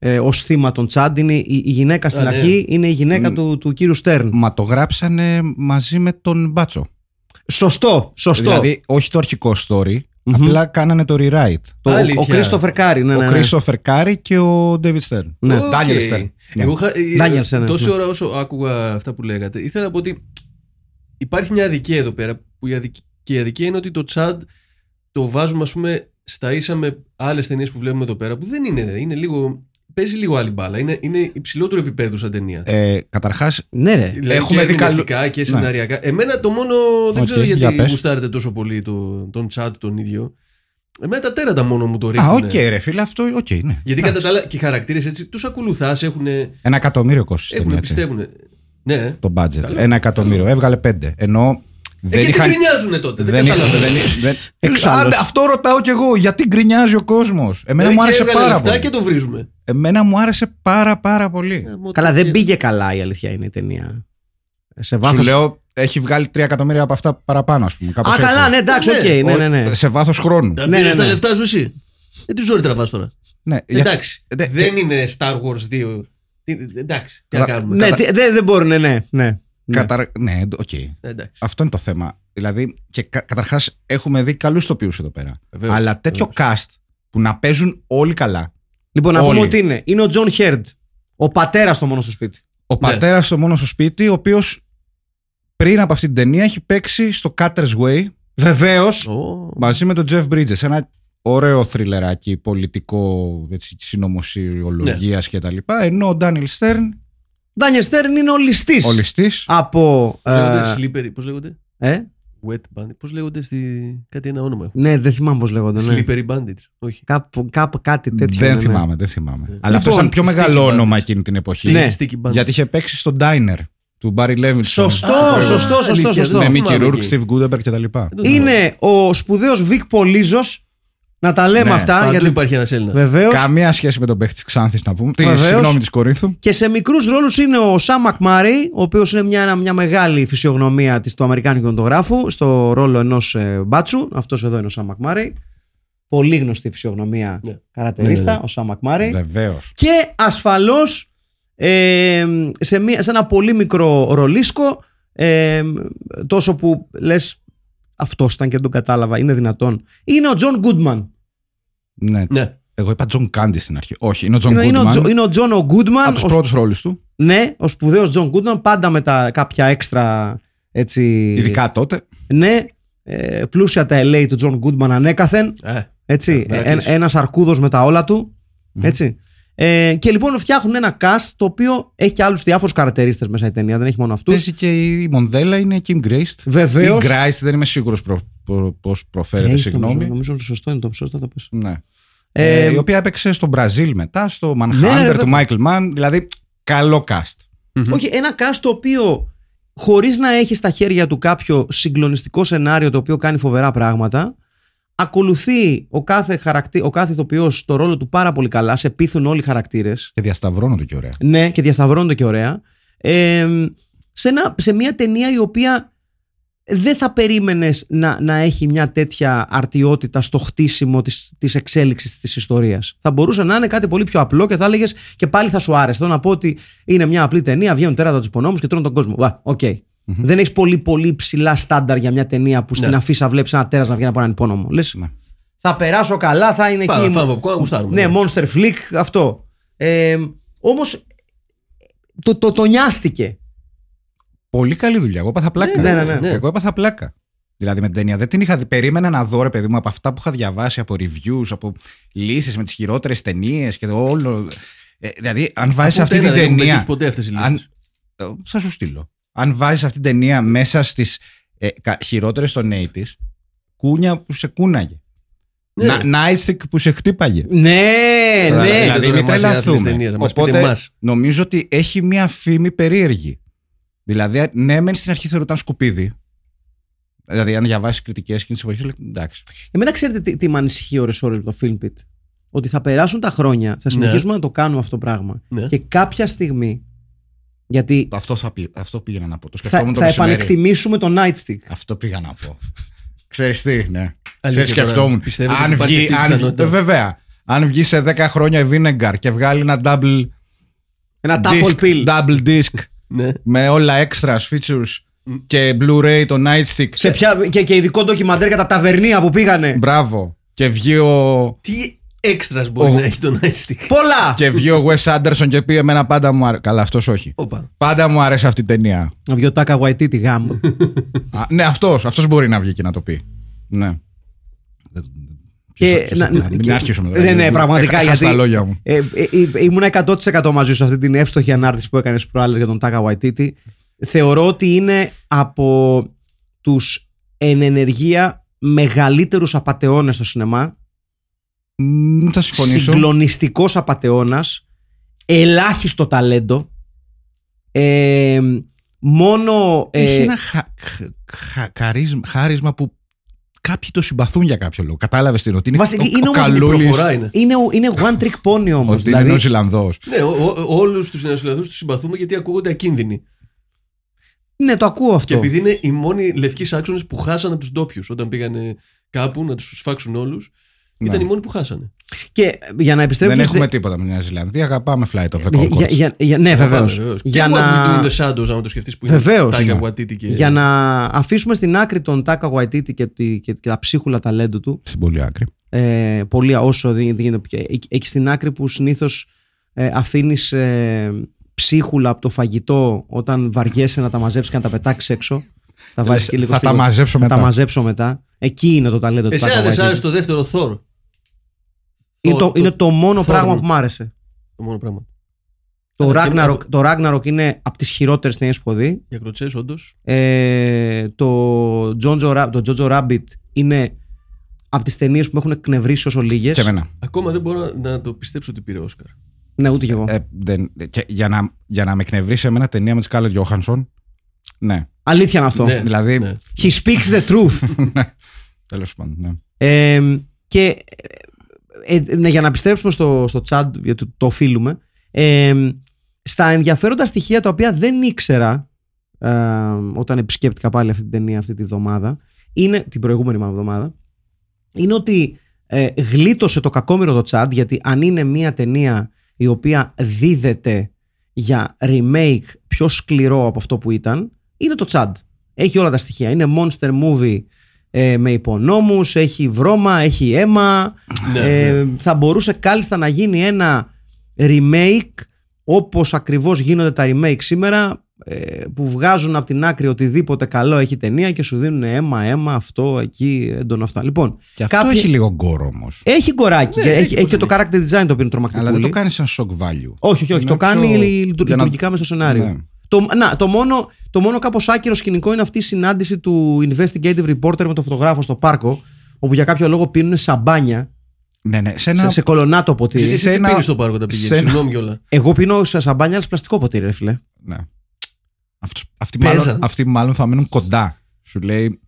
[SPEAKER 1] ε, ως θύμα τον Τσάντ. Είναι η, η γυναίκα στην
[SPEAKER 2] Α, ναι.
[SPEAKER 1] αρχή είναι η γυναίκα
[SPEAKER 3] Μ.
[SPEAKER 1] του, του κύριου Στέρν.
[SPEAKER 3] Μα το γράψανε μαζί με τον Μπάτσο.
[SPEAKER 1] Σωστό, σωστό.
[SPEAKER 3] Δηλαδή, όχι το αρχικό story,
[SPEAKER 1] Μμμ.
[SPEAKER 3] απλά κάνανε το rewrite.
[SPEAKER 1] το, ο- ο
[SPEAKER 2] Αλήθεια.
[SPEAKER 1] Κρίστοφερ Κάρι. Ναι, ναι,
[SPEAKER 3] ο
[SPEAKER 1] ναι.
[SPEAKER 3] Κρίστοφερ Κάρι και ο Ντέιβιντ Στερν.
[SPEAKER 1] Ναι.
[SPEAKER 2] Οκ.
[SPEAKER 3] Daniel Stern. Ναι.
[SPEAKER 2] Εγώ είχα, ε,
[SPEAKER 1] Daniel Stern, ναι.
[SPEAKER 2] τόση
[SPEAKER 1] Ναι.
[SPEAKER 2] ώρα όσο άκουγα αυτά που λέγατε, ήθελα να πω ότι υπάρχει μια αδικία εδώ πέρα. Που η αδικ- και η αδικία είναι ότι το Τσάντ το βάζουμε, ας πούμε, στα ίσα με άλλες ταινίες που βλέπουμε εδώ πέρα, που δεν είναι. Είναι λίγο. Παίζει λίγο άλλη μπάλα. Είναι, είναι υψηλότερο επίπεδο σαν ταινία.
[SPEAKER 3] Ε, Καταρχάς,
[SPEAKER 1] Ναι, ρε.
[SPEAKER 2] Δηλαδή
[SPEAKER 3] έχουμε
[SPEAKER 2] και
[SPEAKER 3] δει καλού-
[SPEAKER 2] ερμηνευτικά και
[SPEAKER 3] Ναι.
[SPEAKER 2] σεναριακά. Εμένα το μόνο. Δεν
[SPEAKER 3] Οκ,
[SPEAKER 2] ξέρω
[SPEAKER 3] για
[SPEAKER 2] γιατί
[SPEAKER 3] πες.
[SPEAKER 2] γουστάρετε τόσο πολύ το, τον Τσάντ τον ίδιο. Εμένα τα τέρατα μόνο μου το
[SPEAKER 3] Α,
[SPEAKER 2] ρίχνουν.
[SPEAKER 3] οκ, ρε φίλε, αυτό, οκ, ναι.
[SPEAKER 2] Γιατί κατά τα άλλα και οι χαρακτήρες έτσι τους ακολουθάς, έχουν,
[SPEAKER 3] Ένα εκατομμύριο κόστος.
[SPEAKER 2] έχουν πιστεύουν. Ναι.
[SPEAKER 3] Το budget.
[SPEAKER 2] Καλό.
[SPEAKER 3] Ένα εκατομμύριο. Έβγαλε πέντε. Ενώ.
[SPEAKER 2] Ε,
[SPEAKER 3] Δεν
[SPEAKER 2] και τι
[SPEAKER 3] είχαν.
[SPEAKER 2] γκρινιάζουνε τότε. Δεν,
[SPEAKER 3] Δεν είχαν.
[SPEAKER 2] καταλαβαίνω.
[SPEAKER 3] δεν- δεν-
[SPEAKER 1] Εξάλλου.
[SPEAKER 3] Άντε, Αυτό ρωτάω κι εγώ. Γιατί γκρινιάζει ο κόσμος; Εμένα
[SPEAKER 2] Ε,
[SPEAKER 3] μου
[SPEAKER 2] και
[SPEAKER 3] άρεσε
[SPEAKER 2] έβγαλε
[SPEAKER 3] πάρα
[SPEAKER 2] λεφτά
[SPEAKER 3] πολύ.
[SPEAKER 2] και το βρίζουμε.
[SPEAKER 3] Εμένα μου άρεσε πάρα πάρα πολύ.
[SPEAKER 2] Ε, μου
[SPEAKER 1] Καλά,
[SPEAKER 2] το-
[SPEAKER 1] δεν πήγε καλά η αλήθεια είναι η ταινία. Σε
[SPEAKER 3] Σου
[SPEAKER 1] βάθος...
[SPEAKER 3] λέω, έχει βγάλει 3 εκατομμύρια από αυτά παραπάνω, ας πούμε.
[SPEAKER 1] Α,
[SPEAKER 3] κάπως έτσι.
[SPEAKER 1] καλά, ναι, εντάξει,
[SPEAKER 2] Ναι,
[SPEAKER 1] οκ, ναι, ναι, ναι.
[SPEAKER 3] Σε βάθος χρόνου.
[SPEAKER 2] Τα
[SPEAKER 1] Ναι,
[SPEAKER 2] πήρες
[SPEAKER 1] ναι,
[SPEAKER 2] τα
[SPEAKER 1] ναι.
[SPEAKER 2] λεφτά σου εσύ; Ε, τι ζόρι τραβάς τώρα;
[SPEAKER 3] Ναι, για-
[SPEAKER 2] Εντάξει.
[SPEAKER 3] ναι,
[SPEAKER 2] δεν
[SPEAKER 3] και-
[SPEAKER 2] είναι Star Wars 2. Τι- Εντάξει. Τι να
[SPEAKER 3] Καλά,
[SPEAKER 2] κάνουμε.
[SPEAKER 1] Ναι,
[SPEAKER 3] Κατα-
[SPEAKER 1] τι- δεν δεν μπορούν, ναι, ναι. ναι. Ναι.
[SPEAKER 3] Καταρ... Ναι, οκ.
[SPEAKER 2] Ε, Εντάξει.
[SPEAKER 3] Αυτό είναι το θέμα. Δηλαδή, και κα- καταρχάς έχουμε δει καλούς ηθοποιούς εδώ πέρα.
[SPEAKER 2] Βεβαίως,
[SPEAKER 3] Αλλά τέτοιο cast που να παίζουν όλοι καλά.
[SPEAKER 1] Λοιπόν, να
[SPEAKER 3] Όλοι.
[SPEAKER 1] πούμε ότι είναι. Είναι ο Τζον Χερντ. Ο πατέρας στο μόνος στο σπίτι.
[SPEAKER 3] Ο
[SPEAKER 2] Ναι.
[SPEAKER 3] πατέρας στο μόνος στο σπίτι, ο οποίος πριν από αυτή την ταινία έχει παίξει στο Cutter's Way
[SPEAKER 1] Βεβαίως.
[SPEAKER 2] Ω,
[SPEAKER 3] μαζί με τον Jeff Bridges. Ένα ωραίο θρυλεράκι πολιτικό έτσι, συνωμοσιολογίας
[SPEAKER 2] Ναι.
[SPEAKER 3] κτλ. Ενώ ο Ντάνιλ Στέρν,
[SPEAKER 1] Ντάνιελ Στέρν είναι ο ληστής.
[SPEAKER 3] ο ληστής.
[SPEAKER 1] Από.
[SPEAKER 2] Πώς λέγονται
[SPEAKER 1] ε,
[SPEAKER 2] slippery, πώς λέγονται;
[SPEAKER 1] ε,
[SPEAKER 2] Wet bandit. Πώς λέγονται στη... Κάτι ένα όνομα έχουν.
[SPEAKER 1] ναι, δεν θυμάμαι πώς λέγονται. Ναι.
[SPEAKER 2] Slippery bandits. Όχι.
[SPEAKER 1] Κάπου, κάπου κάτι τέτοιο.
[SPEAKER 3] Δεν
[SPEAKER 1] ναι, ναι.
[SPEAKER 3] θυμάμαι, δεν θυμάμαι.
[SPEAKER 2] Ναι.
[SPEAKER 3] Αλλά αυτό
[SPEAKER 1] Λοιπόν,
[SPEAKER 3] ήταν πιο
[SPEAKER 2] Sticky
[SPEAKER 3] μεγάλο
[SPEAKER 2] Bandits.
[SPEAKER 3] όνομα εκείνη την εποχή.
[SPEAKER 1] Ναι.
[SPEAKER 2] Sticky bandit.
[SPEAKER 3] Γιατί είχε παίξει στο Diner του Barry Levinson.
[SPEAKER 1] Σωστό,
[SPEAKER 2] Α,
[SPEAKER 1] σωστό, σωστό,
[SPEAKER 2] αλήθεια,
[SPEAKER 1] σωστό.
[SPEAKER 3] Με
[SPEAKER 2] δεν
[SPEAKER 3] Mickey
[SPEAKER 2] θυμάμαι
[SPEAKER 3] Rourke,
[SPEAKER 2] εκεί.
[SPEAKER 3] Steve Goodenberg κτλ.
[SPEAKER 2] Δεν το θυμάμαι.
[SPEAKER 1] Είναι ο σπουδαίος Βικ Πολίζο. Να τα λέμε
[SPEAKER 3] Ναι,
[SPEAKER 1] αυτά.
[SPEAKER 2] Παντού
[SPEAKER 1] Γιατί...
[SPEAKER 2] υπάρχει ένας Έλληνας.
[SPEAKER 1] Βεβαίω.
[SPEAKER 3] Καμία σχέση με τον παίχτη της Ξάνθης να πούμε. Τη,
[SPEAKER 1] Βεβαίως.
[SPEAKER 3] συγγνώμη, της Κορίνθου.
[SPEAKER 1] Και σε μικρούς ρόλους είναι ο Σαμ Μακμάρι, ο οποίος είναι μια, μια μεγάλη φυσιογνωμία της, του Αμερικάνικου κινηματογράφου, στο ρόλο ενός μπάτσου. Αυτός εδώ είναι ο Σαμ Μακμάρι. Πολύ γνωστή φυσιογνωμία
[SPEAKER 2] Ναι.
[SPEAKER 1] καρατερίστα,
[SPEAKER 2] Ναι, ναι.
[SPEAKER 1] ο Σαμ Μακμάρι.
[SPEAKER 3] Βεβαίως.
[SPEAKER 1] Και ασφαλώς ε, σε, μια- σε ένα πολύ μικρό ρολίσκο, ε, τόσο που λες. Αυτός ήταν και δεν τον κατάλαβα, είναι δυνατόν. Είναι ο Τζον Γκούντμαν.
[SPEAKER 3] Ναι.
[SPEAKER 2] Ναι.
[SPEAKER 3] Εγώ είπα Τζον Κάντι στην αρχή. Όχι, είναι ο Τζον
[SPEAKER 1] Είναι, είναι, ο, Τζο-
[SPEAKER 3] Goodman.
[SPEAKER 1] είναι ο Τζον ο Γκούντμαν.
[SPEAKER 3] Από τους
[SPEAKER 1] ο-
[SPEAKER 3] πρώτους ρόλους του.
[SPEAKER 1] Ναι, ο σπουδαίος Τζον Γκούντμαν, πάντα με τα κάποια έξτρα έτσι.
[SPEAKER 3] Ειδικά τότε.
[SPEAKER 1] Ναι, ε, πλούσια τα ελέη του Τζον Γκούντμαν ανέκαθεν.
[SPEAKER 2] Ε,
[SPEAKER 1] Έτσι,
[SPEAKER 2] Ε,
[SPEAKER 1] ε,
[SPEAKER 2] Μερακλής.
[SPEAKER 1] ένας αρκούδος με τα όλα του. Έτσι. Ε, και λοιπόν φτιάχνουν ένα cast το οποίο έχει και άλλους διάφορους καρατερίστες μέσα η ταινία, δεν έχει μόνο αυτούς.
[SPEAKER 3] Παίζει και η Μοντέλα η Kim Greist.
[SPEAKER 1] Βεβαίως.
[SPEAKER 3] Ή Greist, δεν είμαι σίγουρος προ, προ, πώς προφέρεται, συγγνώμη.
[SPEAKER 1] Νομίζω ότι σωστό είναι το σωστό το πες.
[SPEAKER 3] Ναι.
[SPEAKER 1] Ε,
[SPEAKER 3] Ε, η οποία έπαιξε στο Μπραζίλ μετά, στο
[SPEAKER 1] ναι,
[SPEAKER 3] Manhunter
[SPEAKER 1] ναι,
[SPEAKER 3] του Michael Mann. Δηλαδή, καλό cast.
[SPEAKER 1] Όχι, ένα cast το οποίο χωρίς να έχει στα χέρια του κάποιο συγκλονιστικό σενάριο το οποίο κάνει φοβερά πράγματα, ακολουθεί ο κάθε, χαρακτή, ο κάθε ηθοποιός το ρόλο του πάρα πολύ καλά, σε πείθουν όλοι οι χαρακτήρες
[SPEAKER 3] Και διασταυρώνονται και ωραία.
[SPEAKER 1] Ναι, και διασταυρώνονται και ωραία. Ε, σε, ένα, σε μια ταινία η οποία δεν θα περίμενες να, να έχει μια τέτοια αρτιότητα στο χτίσιμο της, της εξέλιξης της ιστορίας. Θα μπορούσε να είναι κάτι πολύ πιο απλό και θα έλεγες και πάλι θα σου άρεσε. Θέλω να πω ότι είναι μια απλή ταινία, βγαίνουν τέρατα τους υπονόμους και τρώνε τον κόσμο. Βα, οκ. Δεν έχεις πολύ πολύ ψηλά στάνταρ για μια ταινία που στην
[SPEAKER 2] Ναι.
[SPEAKER 1] αφίσα βλέπεις ένα τέρας να βγαίνει από έναν υπόνομο. Λες,
[SPEAKER 3] Ναι.
[SPEAKER 1] θα περάσω καλά, θα είναι
[SPEAKER 2] Πάμε,
[SPEAKER 1] εκεί.
[SPEAKER 2] φάμε popcorn, γουστάρουμε.
[SPEAKER 1] Ναι, Monster Flick, αυτό. Ε, Όμως το, το, το νοιάστηκε.
[SPEAKER 3] Πολύ καλή δουλειά. Εγώ έπαθα πλάκα.
[SPEAKER 1] Ναι, ναι, ναι.
[SPEAKER 3] Εγώ έπαθα πλάκα. Δηλαδή με την ταινία. Δεν την είχα δει. Περίμενα να δω, ρε παιδί μου, από αυτά που είχα διαβάσει από reviews, από λύσεις με τις χειρότερες ταινίες και όλο. Ε, δηλαδή, αν βάζεις
[SPEAKER 2] Ούτε
[SPEAKER 3] αυτή
[SPEAKER 2] ένα
[SPEAKER 3] την
[SPEAKER 2] δεν έχουν
[SPEAKER 3] ταινία.
[SPEAKER 2] πετύχει ποτέ αυτές οι λύσεις;
[SPEAKER 3] αν, ε, θα σου στείλω. Αν βάζεις αυτή την ταινία μέσα στις ε, χειρότερες των 80s, κούνια που σε κούναγε.
[SPEAKER 2] Ναι.
[SPEAKER 3] Να, nightstick που σε χτύπαγε.
[SPEAKER 1] Ναι, ναι.
[SPEAKER 3] Δηλαδή,
[SPEAKER 2] δεν το
[SPEAKER 3] μην
[SPEAKER 2] ονομάζει άθλιες
[SPEAKER 3] τρελαθούμε.
[SPEAKER 2] ταινίες, να μας πείτε
[SPEAKER 3] Οπότε,
[SPEAKER 2] εμάς.
[SPEAKER 3] νομίζω ότι έχει μια φήμη περίεργη. Δηλαδή, ναι, μεν στην αρχή θεωρούταν σκουπίδι. Δηλαδή, αν διαβάσεις κριτικές εκείνη τη εποχή, λέει εντάξει.
[SPEAKER 1] Εμένα ξέρετε τι, τι με ανησυχεί ώρες ώρες με το Film Pit. Ότι θα περάσουν τα χρόνια, θα συνεχίσουμε να το κάνουμε αυτό το πράγμα.
[SPEAKER 2] Ναι.
[SPEAKER 1] Και κάποια στιγμή. Γιατί
[SPEAKER 3] Αυτό, θα πει, αυτό πήγα να πω. Το
[SPEAKER 1] θα,
[SPEAKER 3] σκεφτόμουν το
[SPEAKER 1] θα
[SPEAKER 3] μεσημέρι.
[SPEAKER 1] επανεκτιμήσουμε το Nightstick.
[SPEAKER 3] Αυτό πήγα να πω. Ξέρεις τι, ναι.
[SPEAKER 2] Αλήθεια
[SPEAKER 3] Ξέρεις,
[SPEAKER 2] τώρα,
[SPEAKER 3] σκεφτόμουν.
[SPEAKER 2] πιστεύετε ότι
[SPEAKER 3] Αν
[SPEAKER 2] υπάρχει
[SPEAKER 3] βγει,
[SPEAKER 2] αυτή η
[SPEAKER 3] αν,
[SPEAKER 2] πιθανότητα;
[SPEAKER 3] βέβαια. Αν βγει σε 10 χρόνια η Vinegar και βγάλει ένα double
[SPEAKER 1] Ένα double
[SPEAKER 3] disc,
[SPEAKER 1] pill.
[SPEAKER 3] double disc
[SPEAKER 2] Ναι.
[SPEAKER 3] με όλα extras, features και Blu-ray, το Nightstick.
[SPEAKER 1] Σε ποια, και, και ειδικό ντοκιμαντέρ για τα ταβερνία που πήγανε.
[SPEAKER 3] Μπράβο. Και βγει ο,
[SPEAKER 2] Τι έξτρας μπορεί
[SPEAKER 3] Ο-
[SPEAKER 2] να έχει το Nightstick;
[SPEAKER 1] Πολλά!
[SPEAKER 3] και βγει ο Wes Anderson και πει εμένα πάντα μου άρεσε. Καλά, αυτός όχι.
[SPEAKER 2] Όπα.
[SPEAKER 3] Πάντα μου άρεσε αυτή η ταινία.
[SPEAKER 1] Να βγει ο Τάκα Waititi γάμ.
[SPEAKER 3] Α, ναι, αυτός. Αυτός μπορεί να βγει και να το πει. Ναι. Δεν-
[SPEAKER 1] Και
[SPEAKER 3] ποιος θα- ποιος
[SPEAKER 1] να-
[SPEAKER 3] θα πει,
[SPEAKER 1] να-
[SPEAKER 3] Μην
[SPEAKER 1] και-
[SPEAKER 3] αρχίσουμε.
[SPEAKER 1] Ναι, ναι, πραγματικά,
[SPEAKER 3] Έχασα
[SPEAKER 1] γιατί-
[SPEAKER 3] τα λόγια μου.
[SPEAKER 1] Ε, ε, ε, ήμουν 100% μαζί σου σε αυτή την εύστοχη ανάρτηση που έκανες προάλλες για τον Τάκα Waititi. Θεωρώ ότι είναι από τους εν ενεργεία μεγαλύτερους απατεώνες στο σινεμά.
[SPEAKER 3] Μ, Θα συμφωνήσω.
[SPEAKER 1] Συγκλονιστικός απατεώνας. Ελάχιστο ταλέντο. Ε, μόνο... ε,
[SPEAKER 3] Έχει ένα χα, χα- χαρίσμα, χάρισμα που κάποιοι το συμπαθούν για κάποιο λόγο. Κατάλαβες τι είναι. Ότι είναι
[SPEAKER 1] Βασικά,
[SPEAKER 3] ο,
[SPEAKER 1] είναι
[SPEAKER 3] ο
[SPEAKER 1] όμως η
[SPEAKER 3] Καλούλης,
[SPEAKER 2] Προφορά είναι.
[SPEAKER 1] είναι, ο- είναι one trick pony όμως.
[SPEAKER 3] Ότι είναι
[SPEAKER 1] δηλαδή,
[SPEAKER 3] Νεοζηλανδός.
[SPEAKER 2] Ναι, όλους τους νεοσυλλαδού τους συμπαθούμε γιατί ακούγονται ακίνδυνοι.
[SPEAKER 1] ναι, το ακούω
[SPEAKER 2] Και
[SPEAKER 1] αυτό.
[SPEAKER 2] επειδή είναι οι μόνοι λευκοί άξονες που χάσαν από τους ντόπιους όταν πήγανε κάπου να του σφάξουν όλους, ήταν οι μόνοι που χάσανε.
[SPEAKER 1] Και για να επιστρέψουμε...
[SPEAKER 3] Δεν
[SPEAKER 1] στη-
[SPEAKER 3] έχουμε τίποτα με τη Νέα Ζηλανδία. Αγαπάμε Flight of the
[SPEAKER 1] για,
[SPEAKER 3] Conchords.
[SPEAKER 1] για, για, για- ναι, βεβαίως.
[SPEAKER 2] Πάμε, βεβαίως.
[SPEAKER 1] Για
[SPEAKER 2] και
[SPEAKER 1] να...
[SPEAKER 2] What We Do in the Shadows, άμα το σκεφτείς που είναι
[SPEAKER 1] Βεβαίως.
[SPEAKER 2] Taika
[SPEAKER 3] Ναι.
[SPEAKER 2] Waititi και.
[SPEAKER 1] Για να αφήσουμε στην άκρη τον Τάκα Waititi και, τη- και, και τα ψίχουλα ταλέντου του,
[SPEAKER 3] Στην πολύ άκρη.
[SPEAKER 1] ε, πολύ όσο δεν δεν γίνεται πια. Εκεί- Εκεί στην άκρη που συνήθως ε, αφήνεις ε, ψίχουλα από το φαγητό όταν βαριέσαι να τα μαζέψεις και να τα πετάξεις έξω. Τα βάζεις και λίγο
[SPEAKER 3] θα
[SPEAKER 1] στο-
[SPEAKER 3] τα μαζέψω
[SPEAKER 1] θα
[SPEAKER 3] μετά.
[SPEAKER 1] τα μαζέψω μετά. Εκεί είναι το ταλέντο του
[SPEAKER 2] Εσένα
[SPEAKER 1] Τάκα
[SPEAKER 2] δεν σ' άρεσε
[SPEAKER 1] Waititi.
[SPEAKER 2] το δεύτερο Thor.
[SPEAKER 1] Είναι το,
[SPEAKER 2] το-
[SPEAKER 1] είναι το μόνο
[SPEAKER 2] Thor.
[SPEAKER 1] πράγμα που μου άρεσε.
[SPEAKER 2] Το μόνο πράγμα.
[SPEAKER 1] Το
[SPEAKER 2] Αλλά και
[SPEAKER 1] Ragnarok,
[SPEAKER 2] με-
[SPEAKER 1] το Ragnarok είναι από τις χειρότερες ταινίες που έχω δει.
[SPEAKER 2] Για κροτσέ, όντως.
[SPEAKER 1] Ε, το, Jojo, Ra- το Jojo Rabbit είναι από τις ταινίες που με έχουν εκνευρίσει όσο λίγες.
[SPEAKER 3] Και εμένα.
[SPEAKER 2] Ακόμα δεν μπορώ να- να το πιστέψω ότι πήρε Όσκαρ.
[SPEAKER 1] Ναι, ούτε κι εγώ.
[SPEAKER 3] Ε, δεν, και για, να, για να με εκνευρίσει εμένα ταινία με τη Σκάλετ Γιώχανσον. Ναι.
[SPEAKER 1] Αλήθεια είναι αυτό.
[SPEAKER 2] Ναι,
[SPEAKER 3] δηλαδή-
[SPEAKER 2] ναι.
[SPEAKER 1] He speaks the truth.
[SPEAKER 3] Τέλος πάντων. Ναι.
[SPEAKER 1] Ε, και ε, ε, ναι, για να επιστρέψουμε στο, στο chat, γιατί το οφείλουμε, ε, στα ενδιαφέροντα στοιχεία τα οποία δεν ήξερα ε, όταν επισκέπτηκα πάλι αυτή την ταινία αυτή τη βδομάδα, είναι, την προηγούμενη μάλλον εβδομάδα, είναι ότι ε, γλίτωσε το κακόμοιρο το chat, γιατί αν είναι μια ταινία η οποία δίδεται για remake πιο σκληρό από αυτό που ήταν, είναι το Chad. Έχει όλα τα στοιχεία. Είναι monster movie ε, με υπονόμους, έχει βρώμα, έχει αίμα.
[SPEAKER 2] Ναι,
[SPEAKER 1] Ε,
[SPEAKER 2] ναι.
[SPEAKER 1] Θα μπορούσε κάλλιστα να γίνει ένα remake όπως ακριβώς γίνονται τα remake σήμερα ε, που βγάζουν από την άκρη οτιδήποτε καλό έχει ταινία και σου δίνουν αίμα, αίμα, αυτό, εκεί, έντονο αυτά. Λοιπόν,
[SPEAKER 3] Και αυτό
[SPEAKER 1] κάποιοι-
[SPEAKER 3] έχει λίγο γκορ όμως.
[SPEAKER 1] έχει κοράκι
[SPEAKER 2] Ναι,
[SPEAKER 1] και
[SPEAKER 2] έχει
[SPEAKER 1] έχει, έχει και το
[SPEAKER 2] πώς
[SPEAKER 1] character design το οποίο είναι τρομακτικό.
[SPEAKER 3] Αλλά δεν το κάνει σαν shock value.
[SPEAKER 1] Όχι, όχι, όχι.
[SPEAKER 3] Είναι
[SPEAKER 1] Το κάνει
[SPEAKER 3] πιο-
[SPEAKER 1] λει- λειτου-
[SPEAKER 3] για να-
[SPEAKER 1] λειτουργικά μέσα στο σενάριο.
[SPEAKER 3] Ναι.
[SPEAKER 1] Το, να, το μόνο, το μόνο κάπως άκυρο σκηνικό είναι αυτή η συνάντηση του investigative reporter με τον φωτογράφο στο πάρκο, όπου για κάποιο λόγο πίνουν σαμπάνια
[SPEAKER 3] Ναι, ναι. Σε
[SPEAKER 1] σε,
[SPEAKER 3] ένα.
[SPEAKER 1] σε κολονάτο ποτήρι.
[SPEAKER 2] Εσύ
[SPEAKER 3] σε
[SPEAKER 2] τι
[SPEAKER 3] ένα-
[SPEAKER 2] πίνεις στο πάρκο τα
[SPEAKER 3] σε
[SPEAKER 2] πηγαίνεις,
[SPEAKER 3] ένα-
[SPEAKER 2] συγγνώμη κιόλας.
[SPEAKER 1] Εγώ πίνω σε σαμπάνια, αλλά σε πλαστικό ποτήρι, ρε φίλε.
[SPEAKER 3] Ναι. Αυτός, αυτοί,
[SPEAKER 2] Παίζαν.
[SPEAKER 3] μάλλον, αυτοί μάλλον θα μείνουν κοντά. Σου λέει.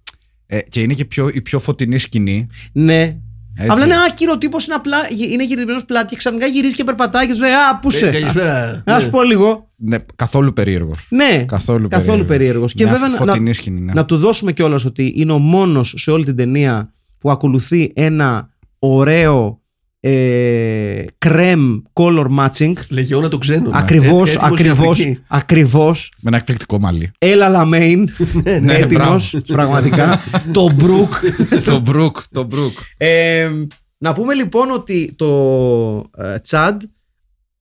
[SPEAKER 3] Ε, και είναι και πιο, η πιο φωτεινή σκηνή.
[SPEAKER 1] Ναι.
[SPEAKER 3] Έτσι.
[SPEAKER 1] Απλά είναι άκυρο τύπος, είναι, απλά, είναι γυρισμένος πλάτη και ξαφνικά γυρίζει και περπατάει και του λέει Α, πού σε.
[SPEAKER 2] Ε, Καλησπέρα.
[SPEAKER 1] Να σου πω λίγο.
[SPEAKER 3] Ναι, καθόλου περίεργος.
[SPEAKER 1] Ναι,
[SPEAKER 3] Καθόλου,
[SPEAKER 1] καθόλου περίεργος. Και
[SPEAKER 3] Μια
[SPEAKER 1] βέβαια να,
[SPEAKER 3] φωτεινή σκηνή. Ναι.
[SPEAKER 1] να του δώσουμε κιόλας ότι είναι ο μόνος σε όλη την ταινία που ακολουθεί ένα ωραίο ε, κρέμ color matching.
[SPEAKER 2] Λεγιώνα το ξένο.
[SPEAKER 1] Ακριβώς,
[SPEAKER 2] Έ- έτοιμος για
[SPEAKER 1] ακριβώς,
[SPEAKER 2] Αφρική.
[SPEAKER 1] ακριβώς.
[SPEAKER 3] Με ένα εκπληκτικό μαλλί.
[SPEAKER 1] Έλα Λαμέιν,
[SPEAKER 3] ναι,
[SPEAKER 1] έτοιμος,
[SPEAKER 3] μπράβο.
[SPEAKER 1] πραγματικά. το Μπρουκ.
[SPEAKER 3] το Μπρουκ, το Μπρουκ.
[SPEAKER 1] Ε, να πούμε λοιπόν ότι το ε, Τσάντ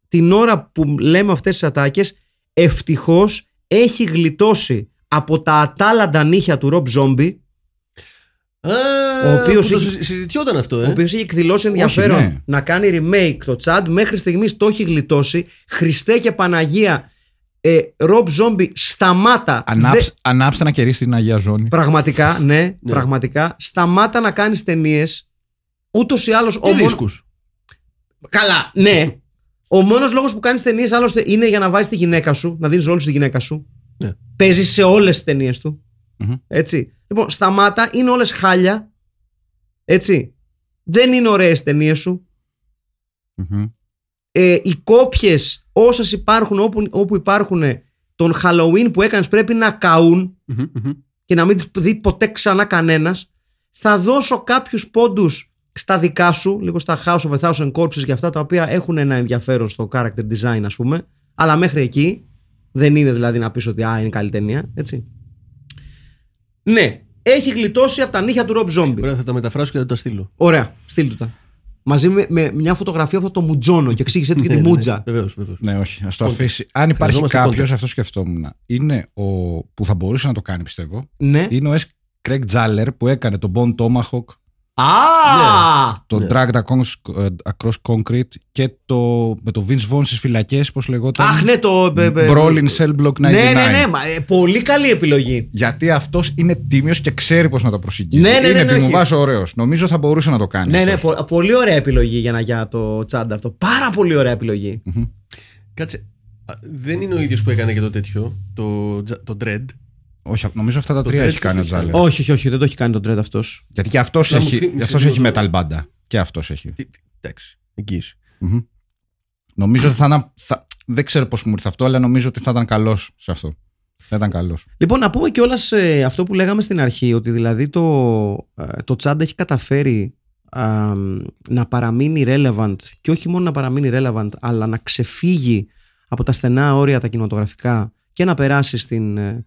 [SPEAKER 1] την ώρα που λέμε αυτές τις ατάκες ευτυχώς έχει γλιτώσει από τα ατάλλαντα νύχια του Ρομπ Ζόμπι
[SPEAKER 2] Α,
[SPEAKER 1] Ο οποίος
[SPEAKER 2] που το
[SPEAKER 1] είχε-
[SPEAKER 2] συζη- συζητιόταν αυτό, ε.
[SPEAKER 1] ο οποίος έχει εκδηλώσει ενδιαφέρον
[SPEAKER 3] ναι.
[SPEAKER 1] να κάνει remake το Τσάντ μέχρι στιγμής το έχει γλιτώσει Χριστέ και Παναγία ε, Ρομπ Ζόμπι σταμάτα
[SPEAKER 3] Ανάψ,
[SPEAKER 1] Δε-
[SPEAKER 3] Ανάψτε να κερδίσει την Αγία Ζώνη.
[SPEAKER 1] πραγματικά ναι, πραγματικά σταμάτα να κάνεις ταινίες. ούτως ή άλλως
[SPEAKER 2] Και
[SPEAKER 1] ο μόνος-
[SPEAKER 2] ρίσκους.
[SPEAKER 1] Καλά, ναι. Ο μόνος λόγος που κάνεις ταινίες άλλωστε είναι για να βάζεις τη γυναίκα σου, να δίνεις ρόλο στη γυναίκα σου.
[SPEAKER 2] Ναι.
[SPEAKER 1] Παίζεις σε όλες τις ταινίες του.
[SPEAKER 3] Μμμ.
[SPEAKER 1] Έτσι. Λοιπόν, σταμάτα, είναι όλες χάλια. Έτσι. Δεν είναι ωραίες ταινίες σου.
[SPEAKER 3] Μμμ.
[SPEAKER 1] Ε, οι κόπιες, όσες υπάρχουν όπου, όπου υπάρχουν τον Halloween που έκανες πρέπει να καούν
[SPEAKER 2] Μμμ, μμμ.
[SPEAKER 1] και να μην τις δει ποτέ ξανά κανένας, θα δώσω κάποιους πόντους στα δικά σου, λίγο στα House of a Thousand Corpses και αυτά τα οποία έχουν ένα ενδιαφέρον στο character design, ας πούμε. Αλλά μέχρι εκεί δεν είναι δηλαδή να πεις ότι α, είναι καλή ταινία, έτσι. Ναι, έχει γλιτώσει από τα νύχια του Rob Zombie.
[SPEAKER 2] Ωραία, θα τα μεταφράσω και θα τα στείλω.
[SPEAKER 1] Ωραία, στείλ του τα. Μαζί με, με μια φωτογραφία από αυτό το μουτζόνο και εξήγησε του και τη μούτζα.
[SPEAKER 2] Βεβαίως, βεβαίως.
[SPEAKER 3] Ναι, όχι, ας το
[SPEAKER 2] Context.
[SPEAKER 3] αφήσει. Αν υπάρχει
[SPEAKER 2] Χρειαζόμαστε
[SPEAKER 3] κάποιος,
[SPEAKER 2] context.
[SPEAKER 3] αυτός σκεφτόμουν. Είναι ο που θα μπορούσε να το κάνει, πιστεύω.
[SPEAKER 1] Ναι.
[SPEAKER 3] Είναι ο S. Craig Τζάλερ που έκανε τον Bone Tomahawk,
[SPEAKER 1] Α!
[SPEAKER 3] το
[SPEAKER 2] Ναι.
[SPEAKER 3] Dragged Across, ε, Across Concrete και το, με το Vince Vaughn στις φυλακές, πώς λεγόταν.
[SPEAKER 1] Αχ, ναι, το. ε, ε,
[SPEAKER 3] Brawl in Cell Block 99.
[SPEAKER 1] Ναι, ναι, ναι. μα, ε, πολύ καλή επιλογή.
[SPEAKER 3] Γιατί αυτός είναι τίμιος και ξέρει πώς να το προσεγγίσει.
[SPEAKER 1] Ναι, ναι, ναι,
[SPEAKER 3] είναι
[SPEAKER 1] ναι,
[SPEAKER 3] επί μου
[SPEAKER 1] όχι.
[SPEAKER 3] ωραίος. Νομίζω θα μπορούσε να το κάνει.
[SPEAKER 1] Ναι, ναι,
[SPEAKER 3] αυτός.
[SPEAKER 1] πο- πολύ ωραία επιλογή για, να, για το τσάντα αυτό. Πάρα πολύ ωραία επιλογή.
[SPEAKER 2] Κάτσε. Α, Δεν είναι ο ίδιος που έκανε και το τέτοιο, το, Τζα- το Dread.
[SPEAKER 3] Όχι, νομίζω αυτά τα
[SPEAKER 2] Το
[SPEAKER 3] τρία
[SPEAKER 2] Dread
[SPEAKER 3] έχει κάνει ο
[SPEAKER 2] πώς το έχει
[SPEAKER 3] Τζάλερ.
[SPEAKER 1] Όχι, όχι, όχι, δεν το έχει κάνει τον τρέντ αυτός.
[SPEAKER 3] Γιατί και αυτός
[SPEAKER 2] Να μου
[SPEAKER 3] έχει,
[SPEAKER 2] θυ-
[SPEAKER 3] και αυτός
[SPEAKER 2] θυμίζω
[SPEAKER 3] έχει
[SPEAKER 2] το-
[SPEAKER 3] metal banda. Και αυτός έχει.
[SPEAKER 2] Τι- τι- Εντάξει, εγγύηση.
[SPEAKER 3] Μμμ. Νομίζω ότι θα ήταν. Θα, δεν ξέρω πώς μου ήρθε αυτό, αλλά νομίζω ότι θα ήταν καλός σε αυτό. Θα ήταν καλός.
[SPEAKER 1] Λοιπόν, να πούμε κιόλας αυτό που λέγαμε στην αρχή, ότι δηλαδή το, ε, το τσάντα έχει καταφέρει α, να παραμείνει relevant και όχι μόνο να παραμείνει relevant, αλλά να ξεφύγει από τα στενά όρια τα κινηματογραφικά και να περάσει στην ε, ε,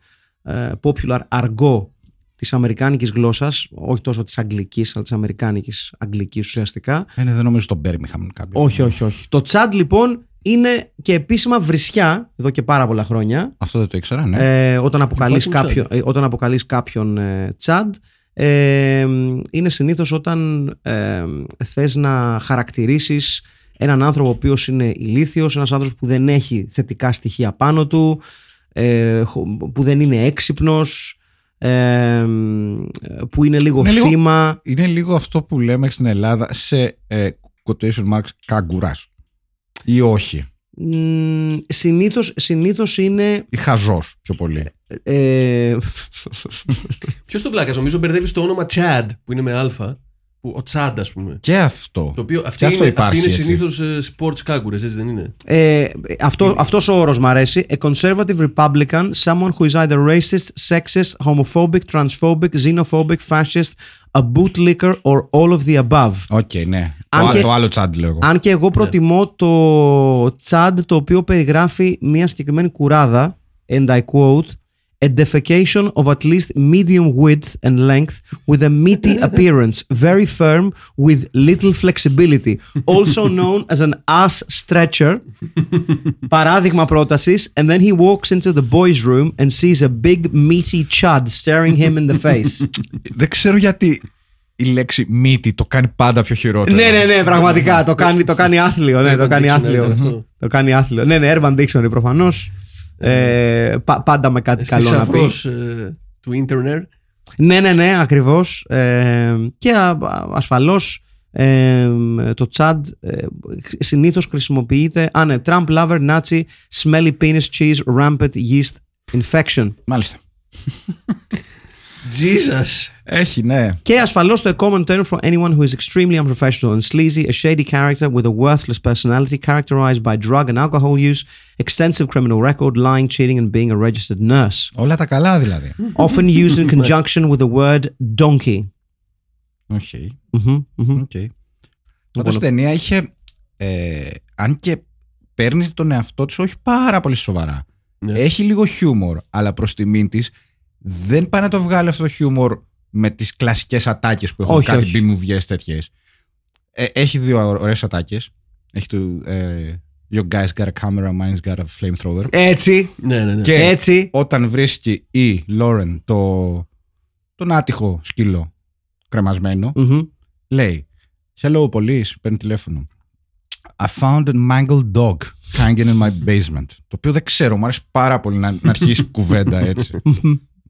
[SPEAKER 1] popular argot της αμερικάνικης γλώσσας, όχι τόσο της αγγλικής, αλλά της αμερικάνικης αγγλικής ουσιαστικά,
[SPEAKER 3] Ε, ναι, δεν νομίζω στον Birmingham κάποιος.
[SPEAKER 1] όχι, όχι, όχι. Το τσάντ λοιπόν είναι και επίσημα βρισιά εδώ και πάρα πολλά χρόνια.
[SPEAKER 3] Αυτό δεν το ήξερα, ναι.
[SPEAKER 1] Ε, όταν, αποκαλείς
[SPEAKER 2] fucking
[SPEAKER 1] κάποιον, ε, όταν αποκαλείς κάποιον ε, τσάντ ε, είναι συνήθως όταν ε, θες να χαρακτηρίσεις έναν άνθρωπο ο οποίος είναι ηλίθιος, ένας άνθρωπος που δεν έχει θετικά στοιχεία πάνω του, ε, χω- που δεν είναι έξυπνος, ε, που είναι λίγο
[SPEAKER 3] Είναι λίγο-
[SPEAKER 1] θύμα.
[SPEAKER 3] Είναι λίγο αυτό που λέμε στην Ελλάδα σε ε, quotation marks καγκουράς. Ή όχι.
[SPEAKER 1] Μ, συνήθως, συνήθως είναι
[SPEAKER 3] Ή χαζός πιο πολύ.
[SPEAKER 1] ε,
[SPEAKER 2] Ποιος το πλάκα, νομίζω μπερδεύει το όνομα Chad που είναι με Α. Που, ο Chad, ας πούμε.
[SPEAKER 3] Και αυτό.
[SPEAKER 2] Το οποίο αυτή
[SPEAKER 3] Και αυτό
[SPEAKER 2] είναι,
[SPEAKER 3] υπάρχει.
[SPEAKER 2] αυτή είναι
[SPEAKER 3] έτσι.
[SPEAKER 2] συνήθως sports κάγκουρες, έτσι δεν είναι;
[SPEAKER 1] Ε, αυτό, αυτός ο όρος μ' αρέσει. A conservative Republican, someone who is either racist, sexist, homophobic, transphobic, xenophobic, fascist, a bootlicker or all of the above.
[SPEAKER 3] Οκ, ναι.
[SPEAKER 1] Αν
[SPEAKER 3] το,
[SPEAKER 1] και-
[SPEAKER 3] το άλλο chud λέω εγώ.
[SPEAKER 1] Αν και εγώ προτιμώ το chud το οποίο περιγράφει μια συγκεκριμένη κουράδα, and I quote, A defecation of at least medium width and length with a meaty appearance, very firm with little flexibility, also known as an ass stretcher. Παράδειγμα πρότασης, and then he walks into the boys' room and sees a big meaty chud staring him in the face.
[SPEAKER 3] Δεν ξέρω γιατί η λέξη μύτη το κάνει πάντα πιο χειρότερο.
[SPEAKER 1] ναι, ναι, ναι, πραγματικά. Το κάνει, το κάνει άθλιο. Ναι, το κάνει
[SPEAKER 2] Dictionary
[SPEAKER 1] άθλιο.
[SPEAKER 2] ήταν αυτό.
[SPEAKER 1] Το κάνει άθλιο. Ναι, ναι, Urban Dictionary προφανώ. Ε, πα- πάντα με κάτι καλό να πει.
[SPEAKER 2] Θησαυρός, ε, του ίντερνετ.
[SPEAKER 1] Ναι, ναι, ναι, ακριβώς. και ασφαλώς το τσάντ ε, συνήθως χρησιμοποιείται. Α, ναι, Trump lover, Nazi, smelly penis cheese, rampant yeast infection.
[SPEAKER 3] Μάλιστα.
[SPEAKER 2] Jesus.
[SPEAKER 3] Έχει, ναι.
[SPEAKER 1] Και ασφαλώς το a common term for anyone who is extremely unprofessional and sleazy, a shady character with a worthless personality characterized by drug and alcohol use, extensive criminal record, lying, cheating, and being a registered nurse.
[SPEAKER 3] Όλα τα καλά δηλαδή.
[SPEAKER 1] Often used in conjunction with the word donkey.
[SPEAKER 3] Οκ.
[SPEAKER 1] Μμμ, μμμ.
[SPEAKER 3] Οκ. Πάντως η ταινία είχε. Ε, αν και παίρνει τον εαυτό της όχι πάρα πολύ σοβαρά.
[SPEAKER 2] Ναι.
[SPEAKER 3] Έχει λίγο χιούμορ, αλλά προς τιμήν της δεν πάει να το βγάλει αυτό το χιούμορ με τις κλασικές ατάκες που έχουν
[SPEAKER 1] Όχι,
[SPEAKER 3] κάτι
[SPEAKER 1] όχι.
[SPEAKER 3] μπιμουβιές τέτοιες. Ε, έχει δύο ωραίες ατάκες. Έχει το. Ε, Your guy's got a camera, mine's got a flamethrower.
[SPEAKER 1] Έτσι,
[SPEAKER 2] Ναι, ναι, ναι.
[SPEAKER 3] Και
[SPEAKER 1] έτσι.
[SPEAKER 3] όταν βρίσκει η Λόρεν το, τον άτυχο σκύλο κρεμασμένο,
[SPEAKER 1] Μμμ.
[SPEAKER 3] λέει Hello police, παίρνει τηλέφωνο. I found a mangled dog hanging in my basement. Το οποίο δεν ξέρω, μου άρεσε πάρα πολύ να, να αρχίσει κουβέντα έτσι.